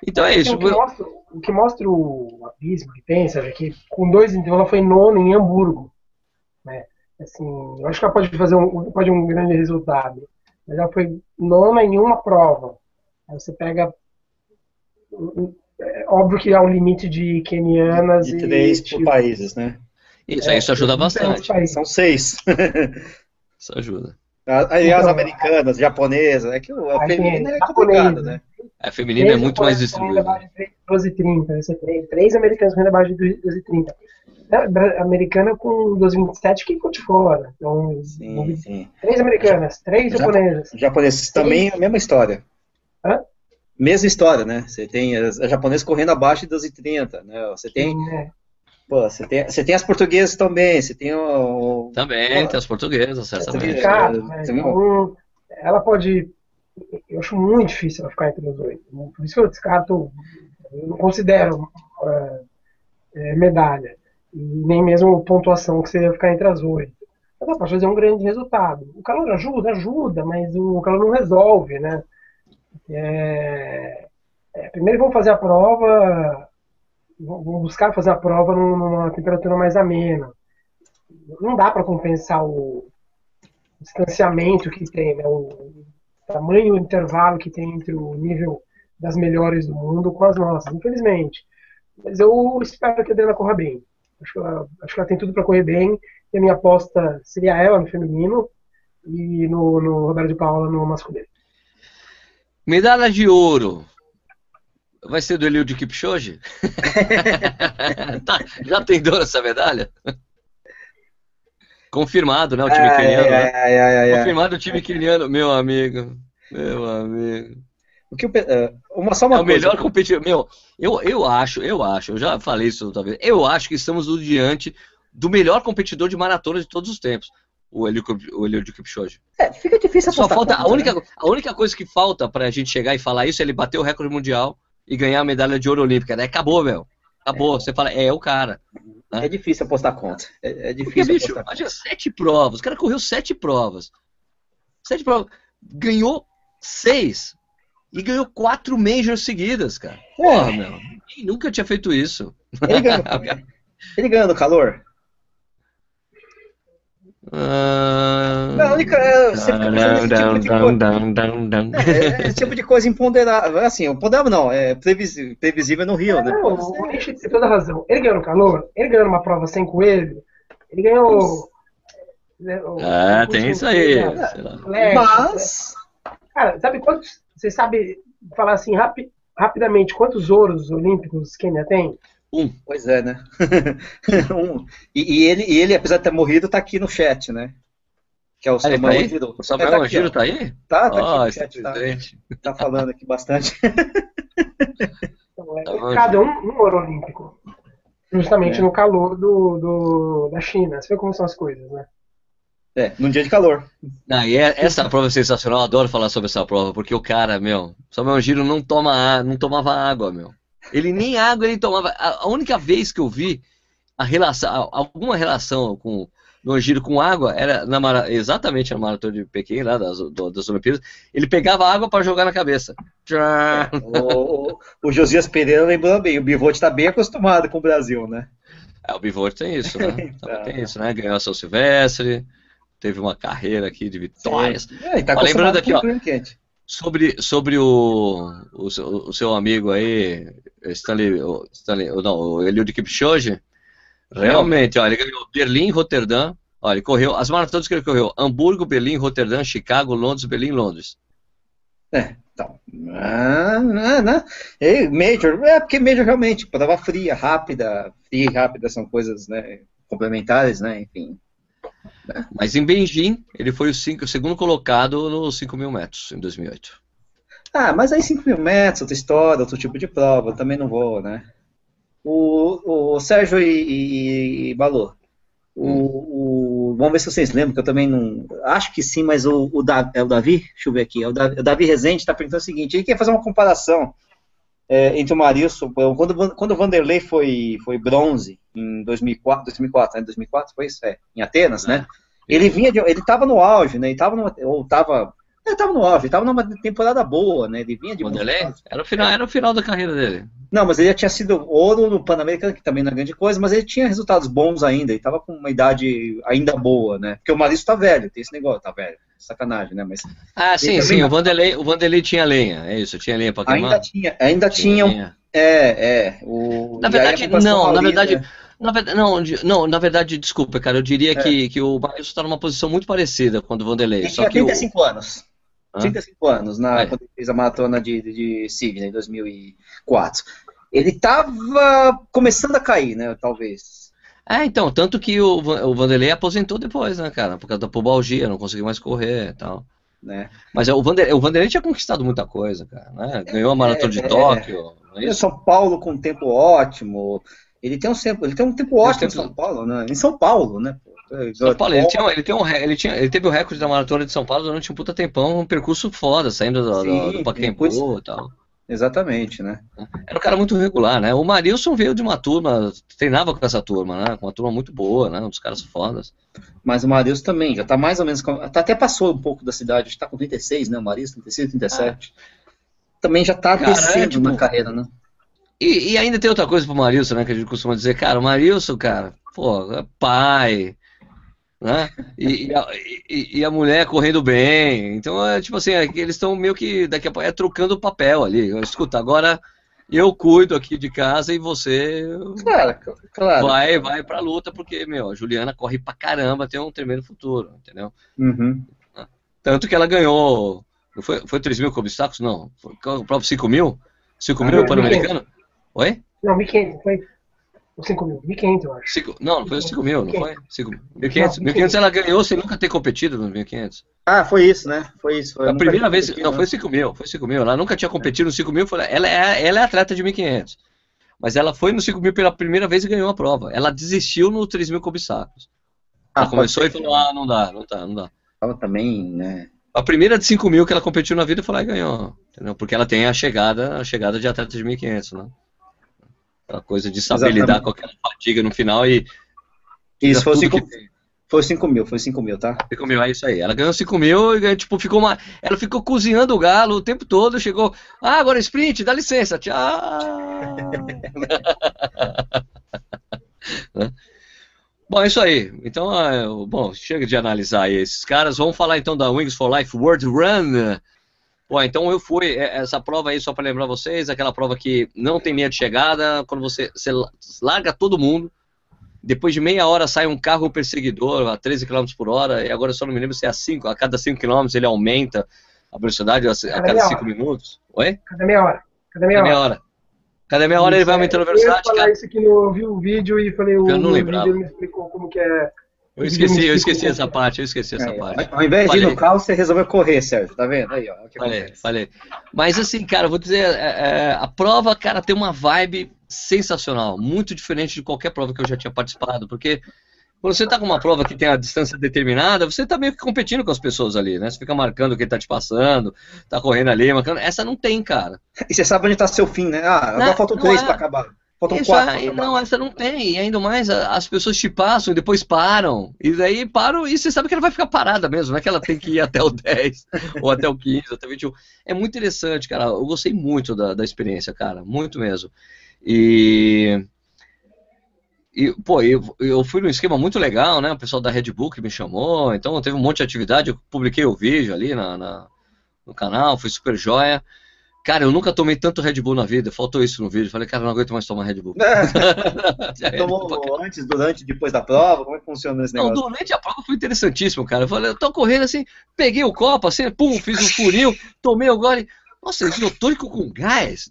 Então é isso. O que, mostra, o que mostra o abismo que tem, sabe, que com dois então ela foi nona em Hamburgo. Né? Assim, eu acho que ela pode fazer um, pode um grande resultado. Mas ela foi nona em uma prova. Aí você pega. É óbvio que há um limite de kenianas de três e. Tipo, países, né? Isso, é, isso ajuda bastante. São seis. isso ajuda. (laughs) Aí as então, americanas, japonesas, é que a feminina é complicado, né? A feminina é muito mais distribuída. 12 30, você tem três americanos correndo abaixo de 12 30. A americana com 12,27 que ficou de fora. Então, sim, sim. Três americanas, três japonesas. Japoneses também é a mesma história. Hã? Mesma história, né? Você tem as, as japonesas correndo abaixo de 12,30, né? Você tem sim, é. Pô, você tem, você tem as portuguesas também, você tem o. Também, tem as portuguesas, certamente. É, né? então, ela pode. Eu acho muito difícil ela ficar entre os oito. Por isso que eu descarto. Eu não considero é, é, medalha. E nem mesmo pontuação que seria ficar entre as oito. Mas dá para fazer um grande resultado. O calor ajuda, ajuda, mas o calor não resolve, né? É, é, primeiro vamos fazer a prova, vamos buscar fazer a prova numa temperatura mais amena. Não dá para compensar o distanciamento que tem, né? o tamanho, o intervalo que tem entre o nível das melhores do mundo com as nossas, infelizmente. Mas eu espero que a Adriana corra bem. Acho que ela, acho que ela tem tudo para correr bem. E a minha aposta seria ela no feminino e no, no Roberto de Paula no masculino. Medalha de ouro. Vai ser do Eliud Kipchoge? (laughs) (laughs) tá, já tem dor essa medalha? Confirmado, né? O time queniano. Né? Confirmado o time queniano, meu amigo. Meu amigo. O que eu, uh, uma só uma é o melhor competidor. Meu, eu, eu acho, eu acho, eu já falei isso outra vez. Eu acho que estamos diante do melhor competidor de maratona de todos os tempos o Eliud Kipchoge. É, fica difícil Só falta conta, a única né? a única coisa que falta para a gente chegar e falar isso é ele bater o recorde mundial e ganhar a medalha de ouro olímpica. Daí acabou, meu. Acabou. É. Você fala, é o cara. Né? É difícil apostar conta. É, é difícil Porque, bicho, imagina sete provas. O cara correu sete provas. Sete provas. Ganhou seis. E ganhou quatro majors seguidas, cara. Porra, é. meu. Ninguém nunca tinha feito isso. Ele ganhou, (laughs) ele ganhou no calor? Uh... Não, única, é, tipo. É, esse tipo de coisa imponderável. Assim, imponderável não, é previsível, previsível no Rio, né? Não, o tem toda razão. Ele ganhou no calor, ele ganhou numa prova sem coelho, ele ganhou. Né, é, tem isso aí. Flash, Mas. Né? Cara, sabe quantos. Você sabe falar assim rapi, rapidamente quantos ouros olímpicos Quênia tem? Um. Pois é, né? (laughs) um. E, e, ele, e ele, apesar de ter morrido, tá aqui no chat, né? Que é o Samuel tá Giro. O Samuel é, tá Giro tá aí? Tá, tá oh, aqui no chat, tá, tá, falando aqui bastante. É, cada um, um ouro olímpico. Justamente é. no calor do, do, da China. Você vê como são as coisas, né? É, num dia de calor. Ah, e é, essa prova é sensacional, eu adoro falar sobre essa prova, porque o cara, meu, Samuel Giro não, toma, não tomava água, meu. Ele nem água ele tomava. A, única vez que eu vi a relação, alguma relação com no giro com água era na exatamente na maratona de Pequim, lá das, das Olimpíadas. Ele pegava água para jogar na cabeça. É, o, o, Josias Pereira lembrou bem, o Bivote está bem acostumado com o Brasil, né? É, o Bivote tem isso, né? (laughs) então, tem isso, né? Ganhou a São Silvestre, teve uma carreira aqui de vitórias. É, tá lembrando aqui, ó. Quente. Sobre, sobre o, o, o, seu amigo aí, Stanley, Stanley não, o Eliud Kipchoge, realmente, ó, ele ganhou Berlim, Roterdã, ó, ele correu, as maratonas que ele correu, Hamburgo, Berlim, Roterdã, Chicago, Londres, Berlim, Londres. É, então, ah, né, né? E Major, é porque Major realmente, prova fria, rápida, fria e rápida são coisas, né, complementares, né, enfim. Mas em Beijing, ele foi o, cinco, o segundo colocado nos 5 mil metros, em 2008. Ah, mas aí 5 mil metros, outra história, outro tipo de prova, também não vou, né? O, o Sérgio e, e, e Balô, o, hum. o, vamos ver se vocês lembram, que eu também não. Acho que sim, mas o, o, da, é o Davi? Deixa eu ver aqui. É o Davi, o Davi Rezende está perguntando o seguinte: ele quer fazer uma comparação é, entre o Marilson. Quando, quando o Vanderlei foi, foi bronze em 2004, 2004, né? 2004 foi isso? É, em Atenas, né? É. Ele vinha de, ele estava no auge, né? Ele estava no, ou ele estava no auge, estava numa temporada boa, né? Ele vinha de Vanderlei? Era o final, era o final da carreira dele. Não, mas ele já tinha sido ouro no Pan-Americano, que também não é grande coisa, mas ele tinha resultados bons ainda, ele estava com uma idade ainda boa, né? Porque o Maurício tá velho, tem esse negócio, tá velho. Sacanagem, né? Mas Ah, sim, sim, o Vanderlei, o Vanderlei tinha lenha, é isso, tinha lenha para queimar. Ainda tinha, ainda tinha, tinha é, é, o Na verdade, não, na verdade, né? Na verdade, não, não, na verdade, desculpa, cara, eu diria é. que, que o Marilson está numa posição muito parecida com o do Vanderlei. Ele só tinha 35 o... anos. 35 ah. anos, na, quando ele fez a maratona de, de, de Sydney, em 2004. Ele estava começando a cair, né, talvez. É, então, tanto que o, o Vanderlei aposentou depois, né, cara, por causa da pubalgia, não conseguiu mais correr e tal. Né? Mas o Vanderlei, o Vanderlei tinha conquistado muita coisa, cara, né? Ganhou a maratona de é, Tóquio. É São Paulo com um tempo ótimo. Ele tem um tempo, ele tem um tempo ótimo tempo... em São Paulo, né? Em São Paulo, né? São Paulo, ele, tinha, ele, tem um, ele, tinha, ele teve o recorde da maratona de São Paulo durante um puta tempão, um percurso foda, saindo do, Sim, do, do Pacaembu e tal. Exatamente, né? Era um cara muito regular, né? O Marilson veio de uma turma, treinava com essa turma, né? Com uma turma muito boa, né? Um dos caras fodas. Mas o Marilson também, já tá mais ou menos. Tá, até passou um pouco da cidade, tá com 36, né? O Marilson, 36, 37. Ah. Também já tá cara, descendo é, tipo, na carreira, né? E, e, ainda tem outra coisa pro Marilson, né? Que a gente costuma dizer, cara, o Marilson, cara, pô, é pai, né? E, e, a, e, e, a, mulher correndo bem. Então, é tipo assim, é, eles estão meio que daqui a pouco é trocando o papel ali. Escuta, agora eu cuido aqui de casa e você claro, claro. vai vai pra luta, porque, meu, a Juliana corre pra caramba, tem um tremendo futuro, entendeu? Uhum. Tanto que ela ganhou. Foi, foi 3 mil com obstáculos? Não. Foi prova 5 mil? 5 mil pan-americano? Oi? Não, 1.500, foi. 5 mil, 1.500 eu acho. Cinco, não, não foi 5 mil, não foi? 1.500. 1.500 ela ganhou sem nunca ter competido no 1.500. Ah, foi isso, né? Foi isso. Foi a primeira vez, não, foi 5 mil, foi 5 mil. Ela nunca tinha competido no 5 mil, foi, ela, é, ela é atleta de 1.500. Mas ela foi no 5 mil pela primeira vez e ganhou a prova. Ela desistiu no 3 mil com obstáculos. Ela ah, começou e falou, ah, não dá, não dá, não dá. Ela também, né? A primeira de 5 mil que ela competiu na vida foi lá e ganhou. Entendeu? Porque ela tem a chegada, a chegada de atleta de 1.500, né? Aquela coisa de saber Exatamente. lidar com aquela fadiga no final e. Isso, foi 5 foi 5 mil, foi 5 mil, tá? 5 mil, é isso aí. Ela ganhou 5 mil e tipo, ficou uma. Ela ficou cozinhando o galo o tempo todo, chegou. Ah, agora sprint, dá licença, tchau. (laughs) bom, é isso aí. Então, é, bom, chega de analisar esses caras. Vamos falar então da Wings for Life World Run. Bom, então eu fui, é, essa prova aí, só para lembrar vocês, aquela prova que não tem linha de chegada, quando você, você larga todo mundo, depois de meia hora sai um carro perseguidor a 13 km por hora, e agora eu só não me lembro se é a 5, a cada 5 km ele aumenta a velocidade a, cada, cada 5 minutos. Oi? Cada meia hora. Cada meia, cada meia hora. hora. Cada meia hora ele vai aumentando a velocidade. Eu ia falar isso aqui, no, eu vi o vídeo e falei, o, eu não lembrava. vídeo me explicou como que é eu esqueci, eu esqueci essa parte, eu esqueci essa é, parte. Ao invés falei. de ir no carro, você resolveu correr, Sérgio, tá vendo? Aí, ó. falei, acontece. falei. Mas assim, cara, vou dizer, é, é, a prova, cara, tem uma vibe sensacional, muito diferente de qualquer prova que eu já tinha participado, porque quando você tá com uma prova que tem a distância determinada, você tá meio que competindo com as pessoas ali, né? Você fica marcando quem tá te passando, tá correndo ali, marcando. Essa não tem, cara. E você sabe onde tá seu fim, né? Ah, agora faltam três é... pra acabar. Faltam Isso, quatro. não, essa não tem. E ainda mais, as pessoas te passam e depois param. E daí param e você sabe que ela vai ficar parada mesmo. Não é que ela tem que ir até o (laughs) 10, ou até o 15, até o 21. É muito interessante, cara. Eu gostei muito da, da experiência, cara. Muito mesmo. E. E, pô, eu, eu fui num esquema muito legal, né? O pessoal da Red Bull que me chamou. Então teve um monte de atividade. Eu publiquei o vídeo ali na, na no canal, foi super joia. Cara, eu nunca tomei tanto Red Bull na vida, faltou isso no vídeo. Falei, cara, não aguento mais tomar Red Bull. (laughs) Você tomou antes, durante, depois da prova? Como é que funciona esse negócio? Não, durante a prova foi interessantíssimo, cara. Eu falei, eu tô correndo assim, peguei o copo, assim, pum, fiz um furinho, tomei o gole. Nossa, isotônico com gás?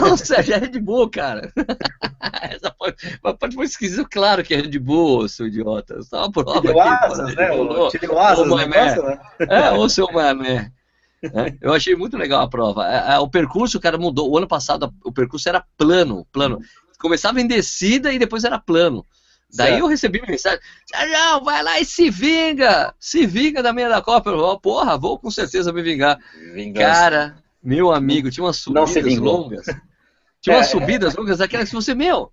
Nossa, é Red Bull, cara. (laughs) Essa pode, pode ser esquisito, claro que é Red Bull, seu idiota. Só uma prova. Te deu asas, né? Te deu asas, né? É, ô seu mané. Né? Eu achei muito legal a prova. É, é, o percurso, cara, mudou. O ano passado o percurso era plano, plano. Começava em descida e depois era plano. Daí certo. eu recebi mensagem, não, vai lá e se vinga, se vinga da meia da Copa. Eu falei, porra, vou com certeza me vingar. Vingança. Cara, meu amigo, tinha umas subidas longas. Tinha umas é. subidas longas, aquelas que você, meu,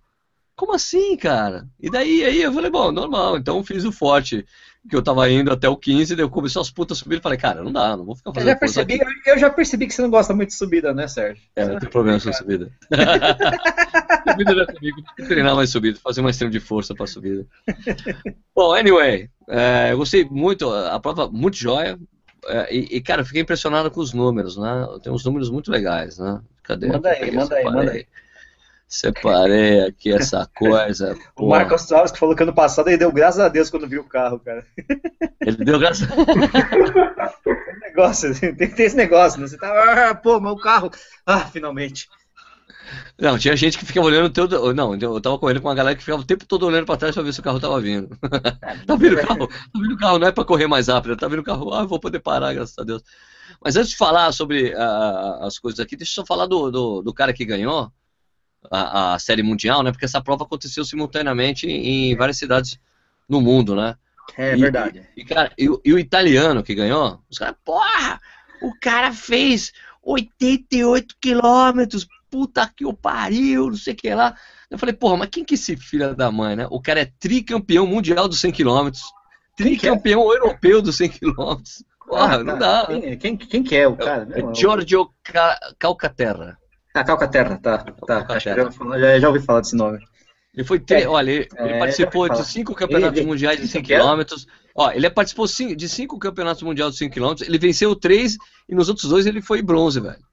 como assim, cara? E daí aí eu falei, bom, normal, então fiz o forte que eu tava indo até o 15, daí eu comecei as putas subir e falei, cara, não dá, não vou ficar fazendo eu já percebi, Eu já percebi que você não gosta muito de subida, né, Sérgio? É, não tem problema com subida. (laughs) subida não é comigo, tem que treinar mais subida, fazer mais treino de força pra subida. Bom, anyway, é, eu gostei muito, a prova muito joia, é, e, e, cara, eu fiquei impressionado com os números, né? Tem uns números muito legais, né? Cadê? Manda aí, manda aí, manda aí. Separei aqui essa (laughs) coisa. o Marcos Salles que falou que ano passado ele deu graças a Deus quando viu o carro, cara. Ele deu graças a (laughs) Deus. negócio, tem que ter esse negócio, né? Você tá, ah, pô, meu carro. Ah, finalmente. Não, tinha gente que ficava olhando todo. Não, eu tava correndo com uma galera que ficava o tempo todo olhando pra trás pra ver se o carro tava vindo. (laughs) tá vindo o carro? Tá vindo o carro, não é pra correr mais rápido, tá vindo o carro, ah, vou poder parar, graças a Deus. Mas antes de falar sobre uh, as coisas aqui, deixa eu só falar do, do, do cara que ganhou a, a, série mundial, né? Porque essa prova aconteceu simultaneamente em várias cidades no mundo, né? É e, verdade. E, cara, e, e, o italiano que ganhou, os caras, porra, o cara fez 88 quilômetros, puta que o pariu, não sei o que lá. Eu falei, porra, mas quem que é esse filho da mãe, né? O cara é tricampeão mundial dos 100 quilômetros, tricampeão é? europeu dos 100 quilômetros. Porra, ah, não dá. Quem, quem, quem, que é o cara? É, é Giorgio Calcaterra. Ah, Calcaterra, tá. tá. Calcaterra. Já, já ouvi falar desse nome. Ele foi ter, é, olha, ele, é, participou de cinco campeonatos ele, mundiais de 100 km. Ó, ele participou de cinco campeonatos mundiais de 100 km. Ele venceu três e nos outros dois ele foi bronze, velho.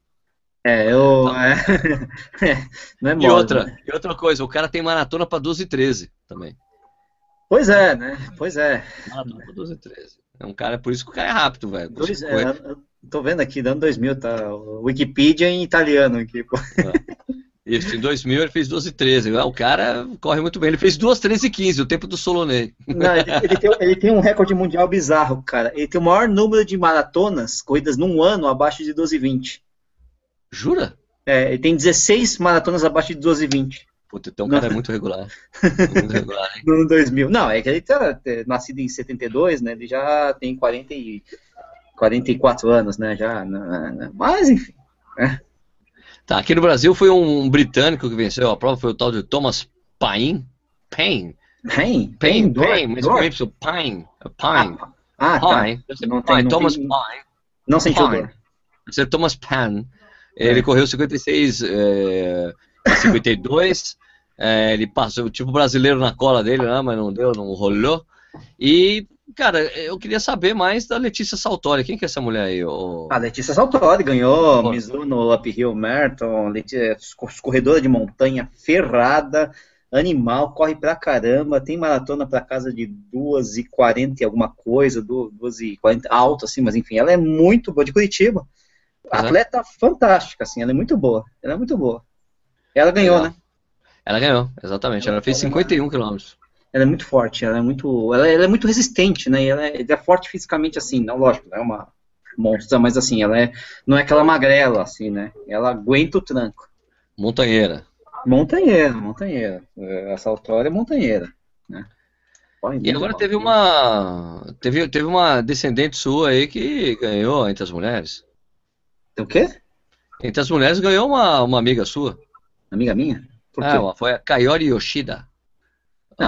É, eu. Então, é, (laughs) não é mole, e outra, né? e outra coisa, o cara tem maratona para 12 e 13 também. Pois é, né? Pois é. Maratona pra 12 e 13. É um cara, por isso que o cara é rápido, velho. Pois é, tô vendo aqui, dando 2000, tá? Wikipedia em italiano aqui, pô. É. Isso, em 2000 ele fez 12 e 13. O cara corre muito bem. Ele fez 2, 13 e 15, o tempo do Solonei. Não, ele, ele, tem, ele, tem, um recorde mundial bizarro, cara. Ele tem o maior número de maratonas, corridas num ano, abaixo de 12 e 20. Jura? É, ele tem 16 maratonas abaixo de 12 e 20. Puta, então o cara é muito regular. muito regular, hein? (laughs) No 2000. Não, é que ele tá é, nascido em 72, né? Ele já tem 40 e, 44 anos, né? Já, né, né? Mas, enfim. Né? Tá, aqui no Brasil foi um britânico que venceu a prova, foi o tal de Thomas Paine. Paine. Paine? Paine, Paine, mas com Y, Paine. Paine. Ah, Paine. Tá. Não tem, não Thomas tem, Paine. Não sentiu dor. Esse é Thomas Paine. Ele é. correu 56, é, 52. É, ele passou, tipo brasileiro na cola dele, né, mas não deu, não rolou. E Cara, eu queria saber mais da Letícia Saltori. Quem que é essa mulher aí? O... A Letícia Saltori ganhou Pô. Mizuno Uphill Marathon, Letícia, corredora de montanha ferrada, animal, corre pra caramba, tem maratona pra casa de 2 e 40 e alguma coisa, 2 e 40 alto, assim, mas enfim, ela é muito boa, de Curitiba. Uhum. Atleta fantástica, assim, ela é muito boa, ela é muito boa. Ela ganhou, Legal. né? Ela ganhou, exatamente, ela, ela fez 51 quilômetros ela é muito forte, ela é muito, ela, ela é muito resistente, né? E ela é, ela é, forte fisicamente assim, não, lógico, não é uma monstra, mas assim, ela é, não é aquela magrela assim, né? Ela aguenta o tranco. Montanheira. Montanheira, montanheira. Essa autora é montanheira, né? e agora teve uma teve, teve uma descendente sua aí que ganhou entre as mulheres. O quê? Entre as mulheres ganhou uma, uma amiga sua. Amiga minha? Por é, foi a Kayori Yoshida.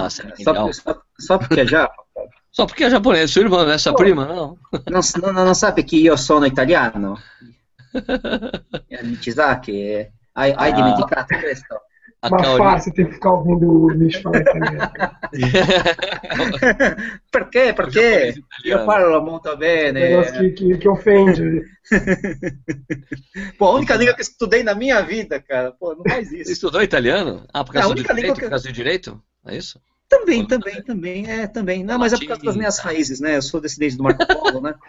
Nossa, só, só, só, porque é japa? Só porque é japonês, sua irmã, não é sua Pô, prima, não. Não, não, não sabe que eu sou no italiano? (laughs) Miyazaki, hai, hai ah. dimenticato questo? Ma farsi tem que ficar ouvindo o lixo falar italiano. (laughs) Perché? Perché? Io parlo molto bene. Que, que, que ofende. Pô, a única língua que eu estudei na minha vida, cara. Pô, não faz isso. Você estudou italiano? Ah, por causa, do direito, que... por causa do direito? É isso? Também, também, também, é, também. Não, mas é por causa das minhas raízes, né? Eu sou descendente do Marco Polo, né? (laughs)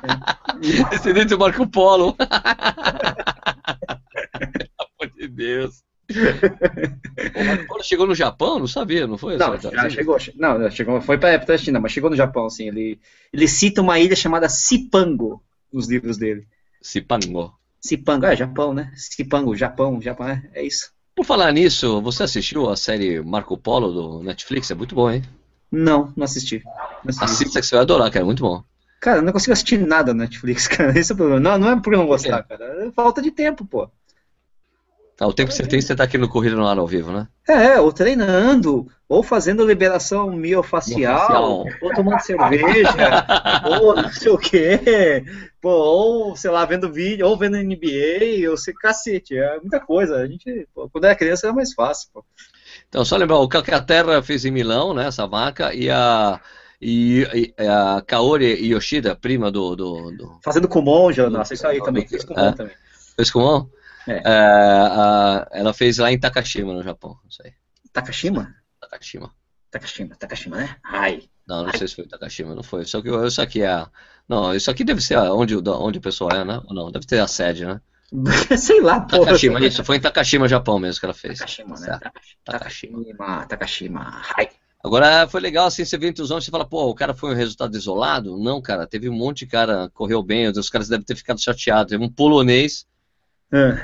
É. Descendente do Marco Polo. (laughs) Pelo amor de Deus. O Marco Polo chegou no Japão? Não sabia, não foi? Não, já chegou. Não, chegou, foi para a China, mas chegou no Japão, assim. Ele, ele cita uma ilha chamada Sipango nos livros dele. Sipango. Sipango, é Japão, né? Sipango, Japão, Japão, é, é isso. Por falar nisso, você assistiu a série Marco Polo do Netflix? É muito bom, hein? Não, não assisti. Não assisti. Assista que você vai adorar, cara, é muito bom. Cara, eu não consigo assistir nada no Netflix, (laughs) cara. Esse é o problema. Não, não é eu não gostar, cara. É falta de tempo, pô. Ah, o tempo que você tem, você tá aqui no Corrida no Ar ao vivo, né? É, ou treinando, ou fazendo liberação miofacial, ou tomando cerveja, (laughs) ou não sei o quê, pô, ou, sei lá, vendo vídeo, ou vendo NBA, ou sei, cacete, é muita coisa. A gente, pô, quando era criança era mais fácil, pô. Então, só lembrar, o Calcaterra fez em Milão, né, essa vaca, e a, e, e a Kaori Yoshida, prima do... do, do Fazendo Kumon, nossa, isso aí também, fez Kumon é, também. Fez Kumon? É. É, ela fez lá em Takashima, no Japão. Isso aí. Takashima? Takashima. Takashima, Takashima, né? Ai. Não, não Ai. sei se foi Takashima, não foi. Só que isso aqui é. Não, isso aqui deve ser onde, onde o pessoal é, né? Ou não, deve ter a sede, né? (laughs) Sei lá, pô. Takashima, isso, foi em Takashima, Japão mesmo que ela fez. Takashima, né? Takashima. Takashima, Takashima. Ai. Agora foi legal assim, você vê entre os homens e fala, pô, o cara foi um resultado isolado? Não, cara, teve um monte de cara, correu bem, os caras devem ter ficado chateados. Teve um polonês. É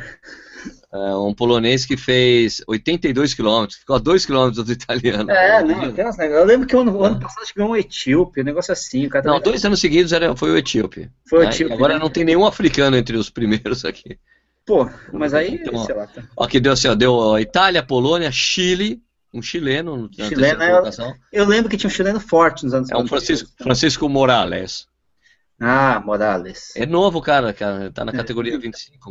É, um polonês que fez 82 quilômetros, ficou a 2 quilômetros do italiano. É, não, tem eu lembro que o ano, ano passado ganhou um etíope, um negócio assim. não, dois anos seguidos era, foi o etíope. Foi o né? etíope. Agora né? não tem nenhum africano entre os primeiros aqui. Pô, mas aí, então, sei lá. Tá. Aqui deu assim, ó, deu Itália, Polônia, Chile, um chileno. Chileno, eu, eu, lembro que tinha um chileno forte nos anos É um Francisco, Francisco Morales. Ah, Morales. É novo, cara, cara tá na é. categoria 25.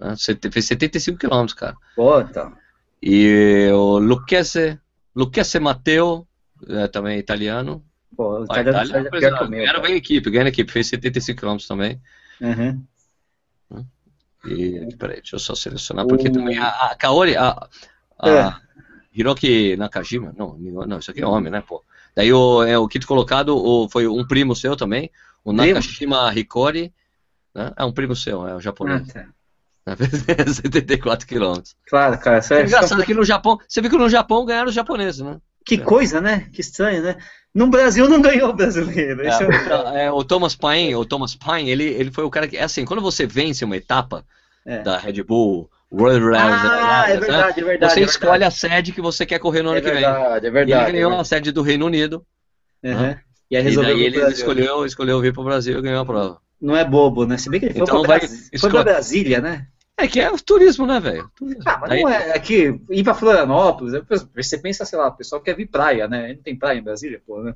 Né? Fez 75 quilômetros, cara. Pô, então. E o Lucchese, Lucchese Matteo, é, também italiano. Pô, o italiano, Itália, ganha, ganha bem equipe, ganha equipe, fez 75 quilômetros também. Uhum. E, peraí, deixa eu só selecionar, porque o... também a, a Kaori, a, a é. Hiroki Nakajima, não, não, isso aqui é homem, né, pô. Daí o, é, o kit colocado o, foi um primo seu também, o Nakashima Hikori, né? É um primo seu, é o japonês. Ah, tá. (laughs) 74 quilômetros. Claro, cara. É engraçado que no Japão, você viu que no Japão ganharam os japoneses, né? Que coisa, né? Que estranho, né? No Brasil não ganhou o brasileiro. É, é... é, o Thomas Paine, o Thomas Paine, ele, ele foi o cara que, é assim, quando você vence uma etapa é. da Red Bull, ah, é verdade, né? é verdade. Você é escolhe a sede que você quer correr no ano é que vem. É verdade, é verdade. E ele ganhou a sede do Reino Unido. Uhum. Né? E, aí e daí ele escolheu, escolheu vir para o Brasil e ganhou a prova. Não é bobo, né? Se bem que ele então foi para Brasília, né? É que é turismo, né, velho? Ah, mas Daí... não é, é que ir pra Florianópolis, você pensa, sei lá, o pessoal quer vir praia, né? Não tem praia em Brasília, pô, né?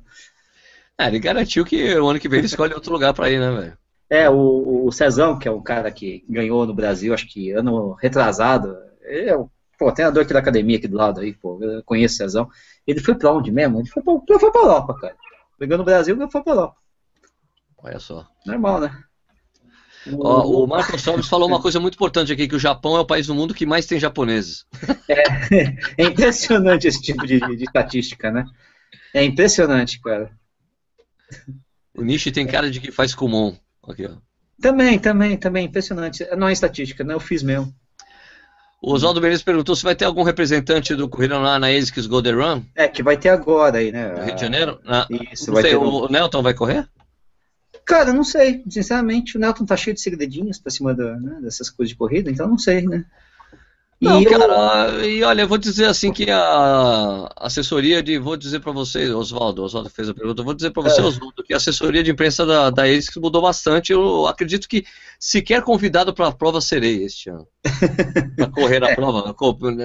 É, ele garantiu que o ano que vem ele escolhe outro lugar pra ir, né, velho? É, o, o Cezão, que é um cara que ganhou no Brasil, acho que ano retrasado, é o pô, treinador aqui da academia aqui do lado aí, pô, eu conheço o Cezão. Ele foi pra onde mesmo? Ele foi pra, foi pra Europa, cara. Pegou no Brasil e foi pra Europa. Olha só. Normal, né? Ó, o Marcos Sobres falou uma coisa muito importante aqui, que o Japão é o país do mundo que mais tem japoneses. É, (laughs) é impressionante esse tipo de, de, estatística, né? É impressionante, cara. O Nishi tem cara de que faz Kumon. Aqui, ó. Também, também, também, impressionante. Não é estatística, né? Eu fiz mesmo. O Oswaldo Menezes perguntou se vai ter algum representante do Corrida lá na ASICS Golden Run. É, que vai ter agora aí, né? No Rio de Janeiro? Ah, Isso, vai sei, ter... o Nelton vai correr? Cara, não sei. Sinceramente, o Nelton tá cheio de segredinhos pra cima da, né, dessas coisas de corrida, então não sei, né? Não, e cara, eu... e olha, eu vou dizer assim que a assessoria de. Vou dizer para vocês, Oswaldo, Oswaldo fez a pergunta, vou dizer para você, é. Oswaldo, que a assessoria de imprensa da, da ESC mudou bastante. Eu acredito que sequer convidado para a prova serei este ano. (laughs) para correr a é. prova.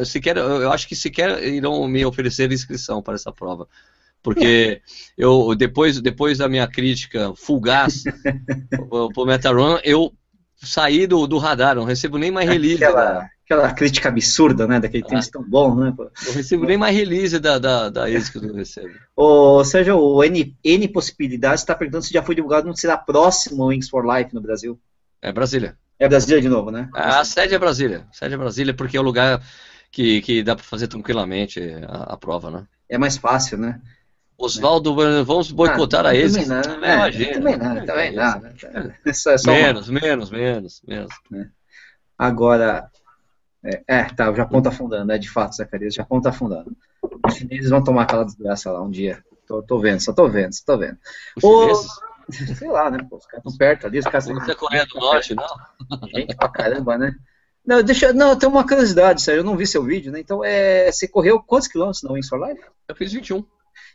Sequer, eu acho que sequer irão me oferecer inscrição para essa prova porque (laughs) eu depois, depois da minha crítica fugaz (laughs) pro Metarun, eu saí do, do radar, não recebo nem mais release. Aquela, aquela crítica absurda, né, daquele ah, tênis tão bom, né? Eu recebo nem mais release da, da, da ex que eu recebo. Ou seja, o N, N Possibilidades está perguntando se já foi divulgado não será próximo o Wings for Life no Brasil. É Brasília. É Brasília de novo, né? A sede é Brasília. A sede é Brasília porque é o lugar que, que dá para fazer tranquilamente a, a prova, né? É mais fácil, né? Oswaldo, vamos boicotar ah, a esse. Também não, é, imagina, também não, também não. menos, menos, menos, menos. É. Agora, é, é, tá, o Japão tá afundando, é de fato, Zacarias, o Japão tá afundando. Os chineses vão tomar aquela desgraça lá um dia. Tô, tô vendo, só tô vendo, só tô vendo. Os Sei lá, né, pô, os caras estão perto ali, os caras... Não é Coreia do Norte, não? (laughs) Gente pra caramba, né? Não, deixa, não, tem uma curiosidade, sério, eu não vi seu vídeo, né? Então, é, você correu quantos quilômetros no Wings for Life? Eu fiz 21.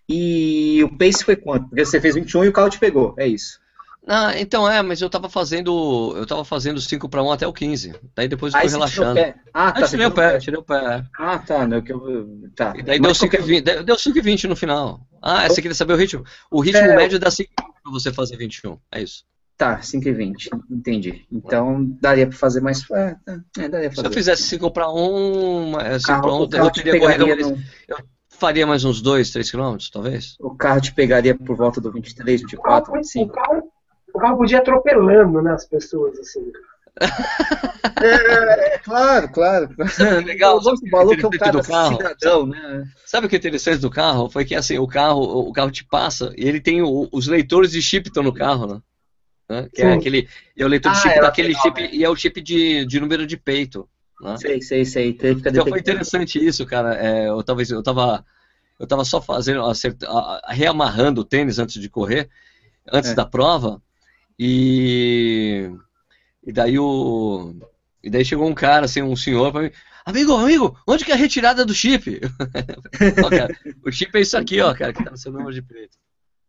E o pace foi quanto? Porque você fez 21 e o carro te pegou, é isso. Ah, então é, mas eu tava fazendo. Eu tava fazendo 5 para 1 até o 15. Daí depois eu fui relaxando. Ah, tá. tirei o pé, tirei o pé. Ah, tá. Né, que eu, tá. E daí mas deu 5,20 qualquer... deu 5,20 no final. Ah, você queria saber o ritmo? O ritmo é... médio dá 5 para você fazer 21. É isso. Tá, 5,20. Entendi. Então daria para fazer mais. É, é, daria pra fazer. Se eu fizesse 5 para 1, 5 para 1, eu teria corrido. No... Eu faria mais uns 2, 3 quilômetros, talvez. O carro te pegaria por volta do 23, 24, 25. O carro, o carro podia ir atropelando né, as pessoas, assim. (laughs) é, é, claro, claro. Legal. (laughs) O maluco é um cara do carro. cidadão, né? Sabe o que é interessante do carro? Foi que assim, o carro, o carro te passa e ele tem o, os leitores de chip estão no carro, né? né? Que é aquele. É o leitor ah, de chip é daquele chip né? e é o chip de, de número de peito. Né? Sei, sei, sei. Então foi interessante isso, cara. É, eu, talvez, eu tava eu tava só fazendo, acerta, reamarrando o tênis antes de correr, antes é. da prova, e, e daí o, E daí chegou um cara, assim, um senhor pra mim, amigo, amigo, onde que é a retirada do chip? (laughs) ó, cara, o chip é isso aqui, ó, cara, que tá no seu número de preto.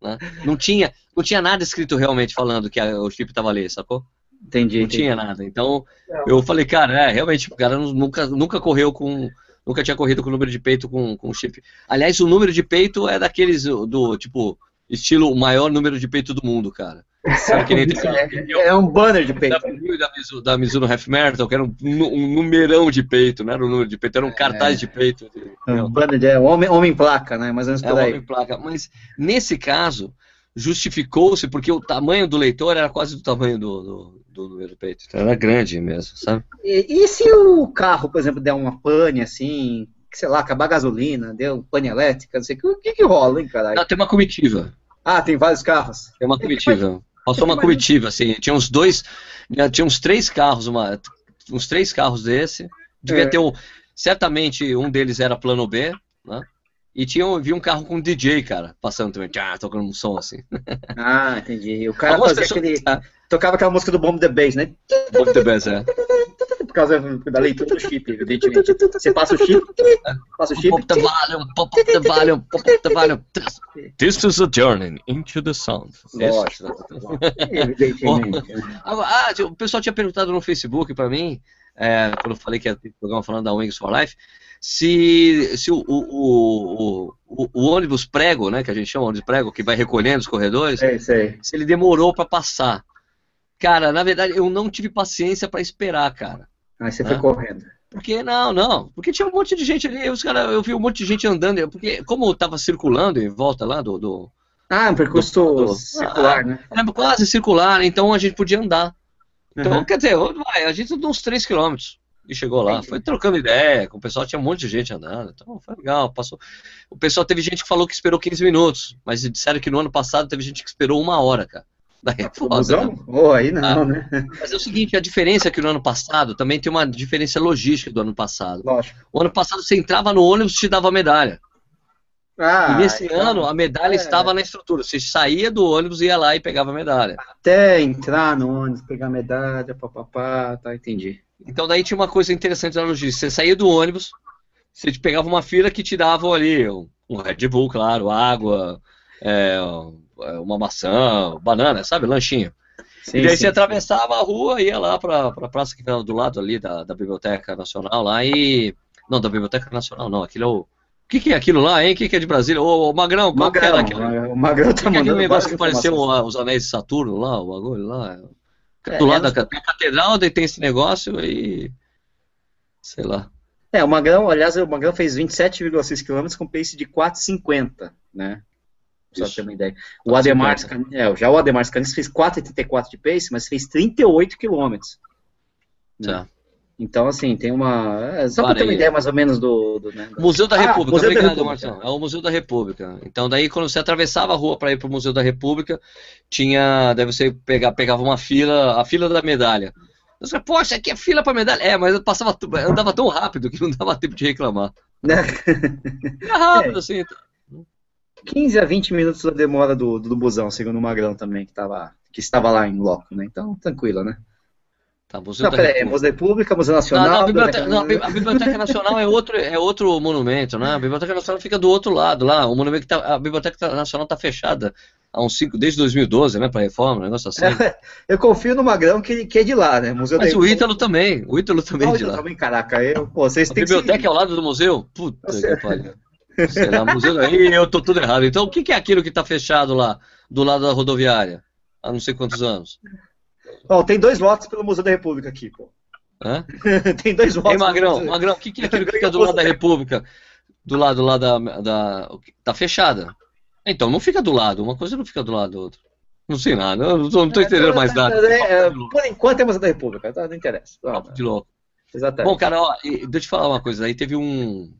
Né? Não, tinha, não tinha nada escrito realmente falando que a, o chip tava ali, sacou? Entendi. Não entendi. tinha nada. Então, eu falei, cara, é, realmente, o cara nunca, nunca correu com. Nunca tinha corrido com o número de peito com, com chip. Aliás, o número de peito é daqueles do, tipo, estilo o maior número de peito do mundo, cara. Sabe que nem (laughs) é, é um banner de peito. Da, Mizuno, da Mizuno Half Marathon, que era um, um, numerão de peito, não era um número de peito, era um cartaz é, de peito. Um banner de é, homem, homem placa, né? Mais ou menos é, por aí. Homem placa. Mas nesse caso, justificou-se porque o tamanho do leitor era quase do tamanho do, do, do número de peito. Então era grande mesmo, sabe? E, e, se o carro, por exemplo, der uma pane assim, sei lá, acabar a gasolina, deu pane elétrica, não sei o que, que rola, hein, caralho? Não, tem uma comitiva. Ah, tem vários carros? Tem uma comitiva. Passou uma comitiva, assim, tinha uns dois, tinha uns três carros, uma, uns três carros desse, devia é. ter um, certamente um deles era plano B, né? E tinha, vi um carro com DJ, cara, passando também, tchá, tocando um som assim. Ah, entendi. O cara Algumas fazia pessoas... aquele. Ah. Tocava aquela música do Bomb the Bass, né? Bomb the Bass, é. Por causa da leitura do chip, evidentemente. Você passa o chip, passa o chip. Pop the volume, pop the volume, pop the volume. This is a journey into the sound. Lógico. evidentemente. ah, o pessoal tinha perguntado no Facebook pra mim, é, quando eu falei que ia ter programa falando da Wings for Life, se, se o, o, o, o, ônibus prego, né, que a gente chama ônibus prego, que vai recolhendo os corredores, sei, sei. se ele demorou para passar. Cara, na verdade, eu não tive paciência para esperar, cara. Aí você né? foi correndo. Porque, não, não, porque tinha um monte de gente ali, os cara, eu vi um monte de gente andando, porque como eu tava circulando em volta lá do... do ah, um percurso do, do, circular, ah, né? Era quase circular, então a gente podia andar. Então, uhum. quer dizer, vai, a gente andou uns 3 quilômetros e chegou lá. Foi trocando ideia com o pessoal, tinha um monte de gente andando. Então foi legal. Passou. O pessoal teve gente que falou que esperou 15 minutos, mas disseram que no ano passado teve gente que esperou uma hora, cara. Daí é foda, né? oh, aí não, ah, né? Mas é o seguinte, a diferença é que no ano passado também tem uma diferença logística do ano passado. Lógico. O ano passado você entrava no ônibus e te dava medalha. Ah, e nesse então, ano a medalha é, estava na estrutura. Você saía do ônibus, ia lá e pegava a medalha. Até entrar no ônibus, pegar a medalha, papapá, tá, entendi. Então daí tinha uma coisa interessante na logística. Você saía do ônibus, você pegava uma fila que te dava ali um Red Bull, claro, água, é, uma maçã, banana, sabe, lanchinho. Sim, e daí sim, você atravessava sim. a rua, ia lá para a praça que ficava do lado ali da, da Biblioteca Nacional lá e... Não, da Biblioteca Nacional não, aquilo é o o que, que, é aquilo lá, hein? O que, que, é de Brasília? Ô, Magrão, qual Magrão, que era aquilo? O Magrão tá mandando aquele negócio que pareceu os anéis de Saturno lá, o bagulho lá. É, do lado é, da, da catedral, daí tem esse negócio e. Sei lá. É, o Magrão, aliás, o Magrão fez 27,6 km com pace de 4,50, né? Só ter uma ideia. O Ademar, é, já o Ademar Scanis fez 4,84 de pace, mas fez 38 km. Né? Tá. Então, assim, tem uma. É, só para ter uma ideia mais ou menos do. do né? Museu da ah, República, Museu obrigado, da República. Marcelo. É o Museu da República. Então, daí, quando você atravessava a rua para ir para o Museu da República, tinha. Daí você pegar, pegava uma fila, a fila da medalha. Você, Poxa, aqui é fila para medalha. É, mas eu passava, andava tão rápido que não dava tempo de reclamar. (laughs) é rápido, é. assim. 15 a 20 minutos da demora do, do, do busão, segundo o Magrão também, que, tava, que estava lá em loco, né? Então, tranquilo, né? Tá, Museu não, da peraí. Museu República, Museu Nacional. Não, não, a, Biblioteca, não, a Biblioteca Nacional é outro, é outro monumento, né? A Biblioteca Nacional fica do outro lado lá. O monumento que tá, a Biblioteca Nacional está fechada há uns cinco, desde 2012, né? Para reforma, um negócio assim. É, (laughs) eu confio no Magrão que, que é de lá, né? Museu Mas o Ítalo também, o Ítalo também é de lá. Também, caraca, eu, pô, vocês a têm biblioteca que... é ao lado do museu? Puta Você... que pariu. Sei lá, museu aí eu tô tudo errado. Então o que, que é aquilo que está fechado lá, do lado da rodoviária? Há não sei quantos anos. Ó, tem dois votos pelo Museu da República aqui, pô. Hã? (laughs) tem dois votos. Ei, Magrão, Magrão, o que, que é aquilo que fica do lado da República? Do lado lá da, da. Tá fechada. Então, não fica do lado, uma coisa não fica do lado da outra. Não sei nada, não, tô, não tô entendendo mais nada. É, por enquanto é Museu da República, tá? não interessa. Papo de louco. Exatamente. Bom, cara, ó, deixa eu te falar uma coisa. Aí teve um.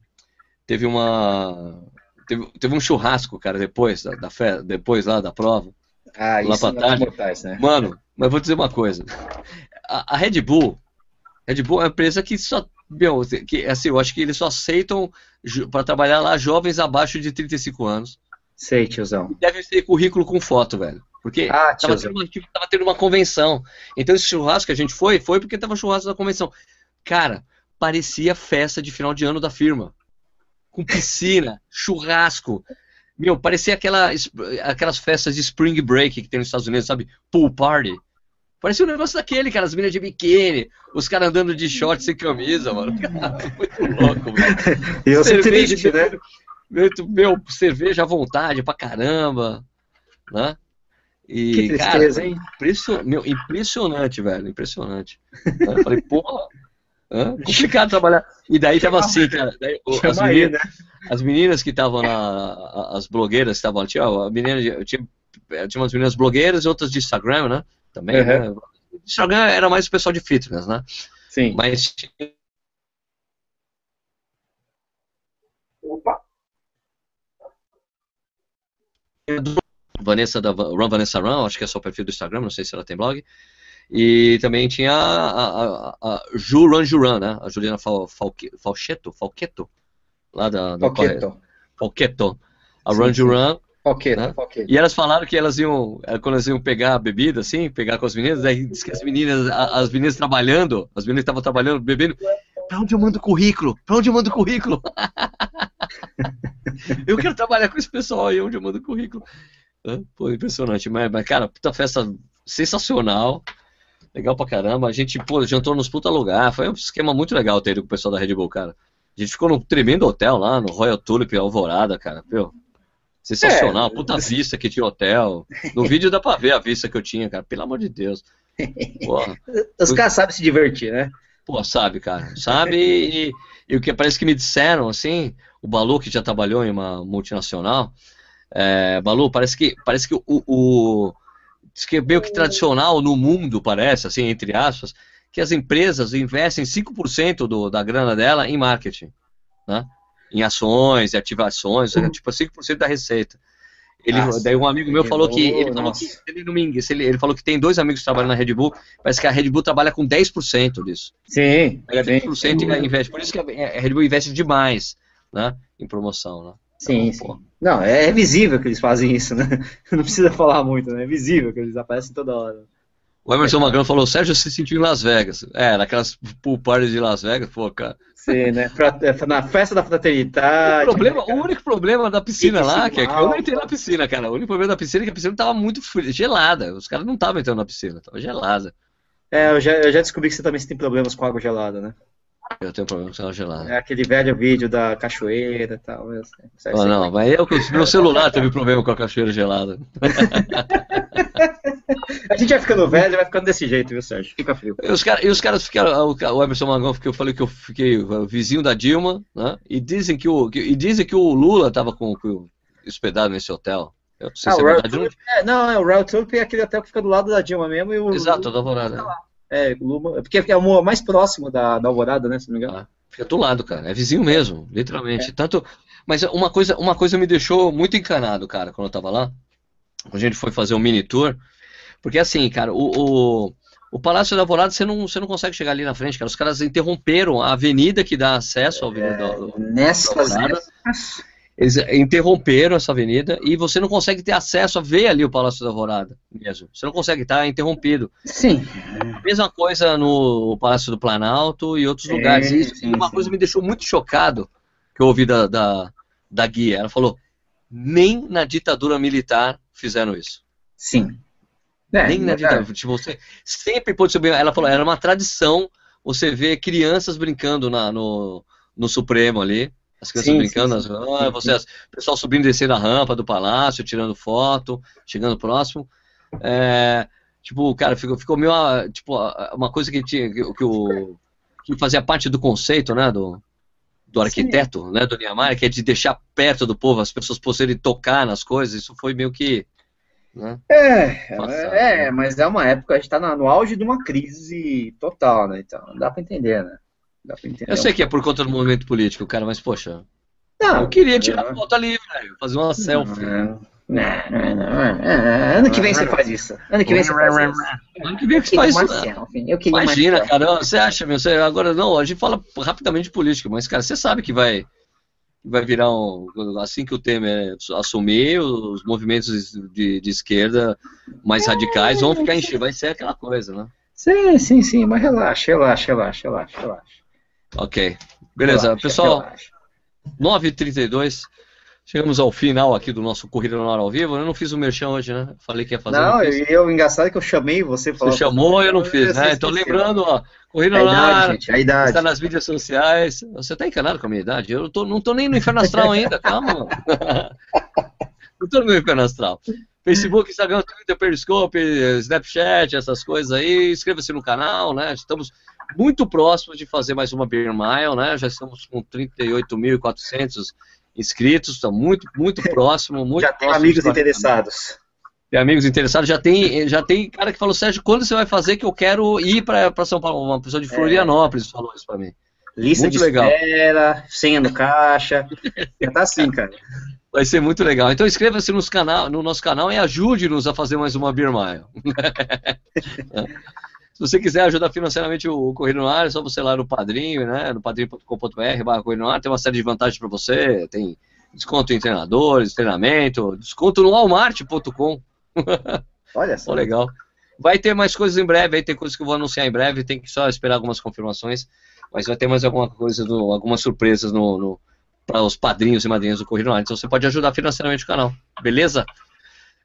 Teve uma. Teve, teve um churrasco, cara, depois da, da fé, depois lá da prova. Ah, lá isso pra tarde. Mortais, né? Mano, mas vou dizer uma coisa. A, a Red Bull, Red Bull é uma empresa que só. Meu, que, assim, eu acho que eles só aceitam para trabalhar lá jovens abaixo de 35 anos. Sei, tiozão. Deve ter currículo com foto, velho. Porque ah, tava, tendo uma, tava tendo uma convenção. Então esse churrasco que a gente foi, foi porque tava churrasco da convenção. Cara, parecia festa de final de ano da firma. Com piscina, churrasco. Meu, parecia aquela, aquelas festas de spring break que tem nos Estados Unidos, sabe? Pool party. Parecia um negócio daquele, cara, as minas de biquíni, os caras andando de short sem camisa, mano. (laughs) muito louco, mano. E eu cerveja, triste, né? Meu, meu, cerveja à vontade pra caramba, né? E, que tristeza, cara, hein? Impression... Meu, impressionante, velho, impressionante. Eu falei, porra, hã? complicado trabalhar. E daí tava assim, cara. Daí, as, meninas, né? as, meninas, que estavam lá, as blogueiras que estavam, tinha, a menina, tinha, tinha umas meninas blogueiras e outras de Instagram, né? Também, uhum. né? Instagram era mais o pessoal de fitness, né? Sim. Mas Opa! Vanessa da Run Vanessa Run, acho que é só o perfil do Instagram, não sei se ela tem blog. E também tinha a, a, a Ju Run Juran, né? A Juliana Fal, Falchetto, Falchetto, lá da, da Falchetto. Falchetto. A Run Juran. Falchetto, né? E elas falaram que elas iam, eh, quando elas iam pegar a bebida, assim, pegar com as meninas, aí diz que as meninas, as meninas trabalhando, as meninas estavam trabalhando, bebendo, pra onde eu mando o currículo? Pra onde eu mando o currículo? (laughs) eu quero trabalhar com esse pessoal aí, onde eu mando o currículo. Pô, impressionante. Mas, mas, cara, puta festa sensacional. Legal pra caramba. A gente, pô, jantou nos puta lugar. Foi um esquema muito legal ter ido com o pessoal da Red Bull, cara. A gente ficou num tremendo hotel lá, no Royal Tulip Alvorada, cara. Pô, sensacional. É. Puta vista que tinha hotel. No (laughs) vídeo dá pra ver a vista que eu tinha, cara. Pelo amor de Deus. Porra. Os caras sabem se divertir, né? Pô, sabe, cara. Sabe e, e, o que parece que me disseram, assim, o Balu, que já trabalhou em uma multinacional, é, Balu, parece que, parece que o, o que é meio que tradicional no mundo, parece, assim, entre aspas, que as empresas investem 5% do, da grana dela em marketing, né? Em ações, ativações, uhum. tipo 5% da receita. Ele, Nossa, daí um amigo meu falou que ele falou que ele, não me, ele, ele falou que tem dois amigos que trabalham na Red Bull, parece que a Red Bull trabalha com 10% disso. Sim. Pega 10% sim. e investe. Por isso que a Red Bull investe demais, né, em promoção, né? Sim, então, sim. Não, é visível que eles fazem isso, né? (laughs) Não precisa falar muito, né? É visível que eles aparecem toda hora. O Emerson Magrão falou, Sérgio se sentiu em Las Vegas. É, naquelas pool parties de Las Vegas, pô, cara. Sim, né? É, na festa da fraternidade. O, problema, o único problema da piscina lá, que é que eu não entrei na piscina, cara. O único problema da piscina é que a piscina tava muito fria, gelada. Os caras não estavam entrando na piscina, tava gelada. É, eu já, eu já descobri que você também tem problemas com água gelada, né? Eu tenho problema com gelada. É aquele velho vídeo da cachoeira e tal. Eu sei, oh, não, mas eu, meu celular teve problema com a cachoeira gelada. (laughs) a gente vai ficando velho, vai ficando desse jeito, viu, Sérgio? Fica frio. E os, cara, e os caras ficaram. O Emerson Magão, que eu falei que eu fiquei vizinho da Dilma, né? E dizem que o, que, e dizem que o Lula estava com, com, hospedado nesse hotel. Eu não sei ah, se é verdade. É, não, é, o Royal Tulip é aquele hotel que fica do lado da Dilma mesmo. E o, Exato, da Alvorada. É, Luma, porque é o mais próximo da, da Alvorada, né, se não me engano. Ah, fica do lado, cara. É vizinho mesmo, literalmente. É. Tanto, mas uma coisa, uma coisa me deixou muito encanado, cara, quando eu tava lá. Quando a gente foi fazer um mini tour. Porque assim, cara, o, o, o Palácio da Alvorada, você não, você não consegue chegar ali na frente, cara. Os caras interromperam a avenida que dá acesso ao Avenida é, do, nessas, da Alvorada. Nessas eles interromperam essa avenida e você não consegue ter acesso a ver ali o Palácio da Alvorada mesmo. Você não consegue estar tá interrompido. Sim. Mesma coisa no Palácio do Planalto e outros sim, lugares. E isso, sim, uma sim. coisa me deixou muito chocado que eu ouvi da, da, da guia. Ela falou: nem na ditadura militar fizeram isso. Sim. É, nem na é ditadura. Tipo, você sempre pode subir. Ela falou: era uma tradição você ver crianças brincando na, no, no Supremo ali as crianças sim, brincando, sim. As, você, o pessoal subindo e descendo a rampa do palácio, tirando foto, chegando próximo. É, tipo, cara, ficou, ficou meio tipo, uma coisa que tinha que, que, o, que fazia parte do conceito, né, do, do arquiteto, né, do Niemeyer, que é de deixar perto do povo, as pessoas poderem tocar nas coisas, isso foi meio que né? É, Passado, é, né? mas é uma época, a gente está no auge de uma crise total, né? Então, dá para entender, né? Eu sei que é por conta do movimento político, cara, mas poxa. Não, eu queria tirar foto ali, velho. Fazer uma selfie. Não, não, ano que vem você faz isso. Ano que vem você faz isso. Ano que vem você faz isso. Imagina, cara, você acha, meu, você, agora não, a gente fala rapidamente de política, mas, cara, você sabe que vai. vai virar um. Assim que o Temer assumir, os movimentos de, de esquerda mais radicais vão ficar enchidos. Vai ser aquela coisa, né? Sim, sim, sim, mas relaxa, relaxa, relaxa, relaxa, relaxa. Ok. Beleza, relaxa, pessoal. 9h32. Chegamos ao final aqui do nosso Corrida no Ar ao vivo. Eu não fiz o merchan hoje, né? Falei que ia fazer. Não, e eu, engraçado é que eu chamei você. Você chamou e eu não fiz, né? Então lembrando, ó, Corrida no Ar. Gente, a idade. Está nas mídias sociais. Você tá encanado com a minha idade? Eu tô, não tô nem no Inferno Astral ainda, calma, (laughs) não tô no Inferno Astral. Facebook, Instagram, Twitter, Periscope, Snapchat, essas coisas aí. Inscreva-se no canal, né? Estamos muito próximos de fazer mais uma Beer Mile, né? Já estamos com 38.400 inscritos, está muito, muito (laughs) próximo. Muito já tem amigos interessados. Tem amigos interessados, já tem, já tem cara que falou, Sérgio, quando você vai fazer que eu quero ir para São Paulo? Uma pessoa de é. Florianópolis é. falou isso para mim. Lista muito de legal. espera, senha no caixa, já tá assim, cara. (laughs) Vai ser muito legal. Então inscreva-se no nosso canal e ajude-nos a fazer mais uma Beer Mile. (laughs) Se você quiser ajudar financeiramente o Correio no Ar, é só você ir lá no Padrinho, né? No padrinho.com.br barra Correio no Ar, tem uma série de vantagens para você, tem desconto em treinadores, treinamento, desconto no walmart.com. (laughs) Olha só. legal. Vai ter mais coisas em breve, aí tem coisas que eu vou anunciar em breve, tem que só esperar algumas confirmações, mas vai ter mais alguma coisa, do, algumas surpresas no, no para os padrinhos e madrinhas do Correio no Ar. Então você pode ajudar financeiramente o canal, beleza?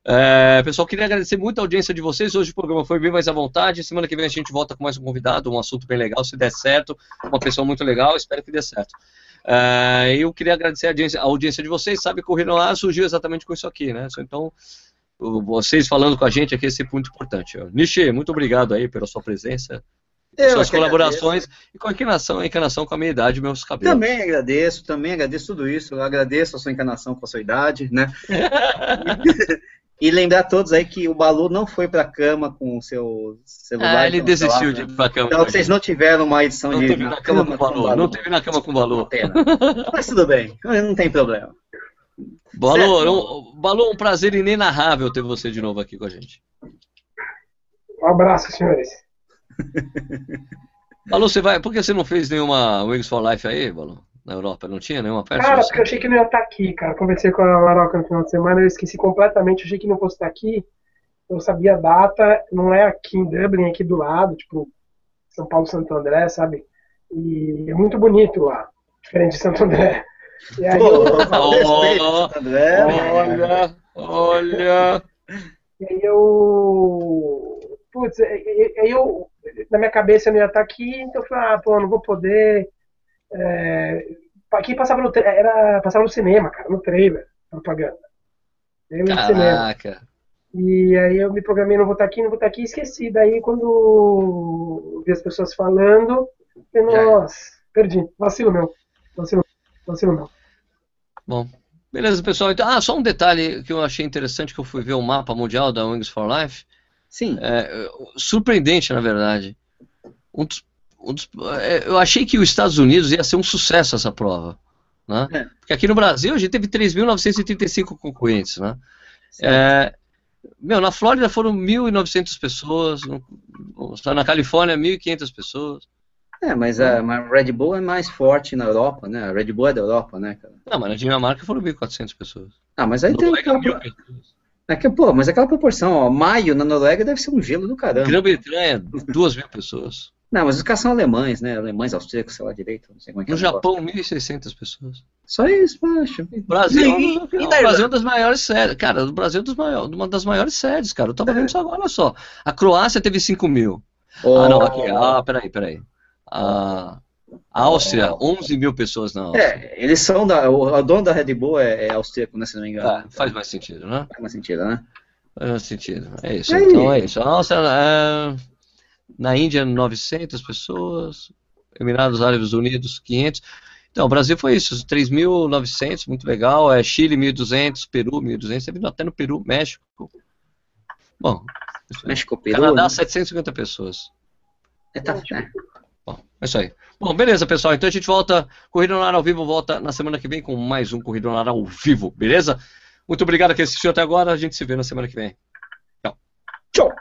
É, pessoal, queria agradecer muito a audiência de vocês. Hoje o programa foi bem mais à vontade. Semana que vem a gente volta com mais um convidado, um assunto bem legal. Se der certo, uma pessoa muito legal, espero que dê certo. É, eu queria agradecer a audiência, a audiência de vocês. Sabe que o surgiu exatamente com isso aqui, né? Então, vocês falando com a gente aqui é sempre muito importante. Nishi, muito obrigado aí pela sua presença. Eu suas colaborações agradeço. e com a encarnação, a encarnação com a minha idade e meus cabelos. Também agradeço, também agradeço tudo isso. Eu agradeço a sua encarnação com a sua idade, né? (laughs) E lembrar a todos aí que o Balu não foi pra cama com o seu celular. Ah, ele desistiu de ir pra cama. Então vocês não tiveram uma edição não de. Teve na cama, com, com o Balu. Não teve na cama com o Balu. Mas tudo bem, não tem problema. Balu, um, Balu, um prazer inenarrável ter você de novo aqui com a gente. Um abraço, senhores. Balu, você vai. Por que você não fez nenhuma Wings for Life aí, Balu? Na Europa? Não tinha nenhuma festa? Cara, porque eu achei que não ia estar aqui, cara. Conversei com a Maroca no final de semana, eu esqueci completamente, achei que não fosse estar aqui. Eu sabia a data, não é aqui em Dublin, é aqui do lado, tipo, São Paulo, Santo André, sabe? E é muito bonito lá, diferente de Santo André. E aí, eu... (laughs) oh, André, olha, olha. E aí eu. Putz, aí eu. Na minha cabeça eu não ia estar aqui, então eu falei, ah, pô, não vou poder. É, aqui passava no, era, passava no cinema, cara, no trailer, propaganda. Eu Caraca. E aí eu me programei, não vou estar aqui, não vou estar aqui, e esqueci. Daí quando vi as pessoas falando, eu, nossa, perdi. Vacilo meu. Vacilo, vacilo meu. Bom, beleza, pessoal. Então, ah, só um detalhe que eu achei interessante, que eu fui ver o mapa mundial da Wings for Life. Sim. É, surpreendente, na verdade. Um dos eu achei que os Estados Unidos ia ser um sucesso essa prova. Né? É. Porque aqui no Brasil a gente teve 3.935 concorrentes. Né? É, meu, na Flórida foram 1.900 pessoas, na Califórnia 1.500 pessoas. É, mas a, a, Red Bull é mais forte na Europa, né? A Red Bull é da Europa, né, cara? Não, mas na Dinamarca foram 1.400 pessoas. Ah, mas aí tem... Aquela... É que, pô, mas aquela proporção, ó, maio na Noruega deve ser um gelo do caramba. Grã-Bretanha, 2 mil pessoas. Não, mas os caras são alemães, né? Alemães, austríacos, sei lá direito. Não sei como é que no é Japão, 1.600 pessoas. Só isso, poxa. Brasil, e, e, e o Brasil é uma das maiores sedes. Cara, o Brasil é maiores, uma das maiores sedes, cara. Eu tava vendo é. isso agora, olha só. A Croácia teve 5 mil. Oh. Ah, não, aqui. Ah, peraí, peraí. A, a Áustria, 11 mil pessoas na Áustria. É, eles são da. O, dono da Red Bull é, é austríaco, né, se não me engano. Ah, faz mais sentido, né? Faz mais sentido, né? Faz mais sentido. É isso. Então é isso. A Áustria. É... Na Índia, 900 pessoas. Emirados Árabes Unidos, 500. Então, o Brasil foi isso, 3.900, muito legal. É, Chile, 1.200, Peru, 1.200. Você viu até no Peru, México. Bom, México, Peru. Canadá, 750 né? pessoas. É, tá. Bom, é isso aí. Bom, beleza, pessoal. Então a gente volta. Corrida no ar ao vivo volta na semana que vem com mais um Corrida no ar ao vivo, beleza? Muito obrigado a quem assistiu até agora. A gente se vê na semana que vem. Tchau. Tchau.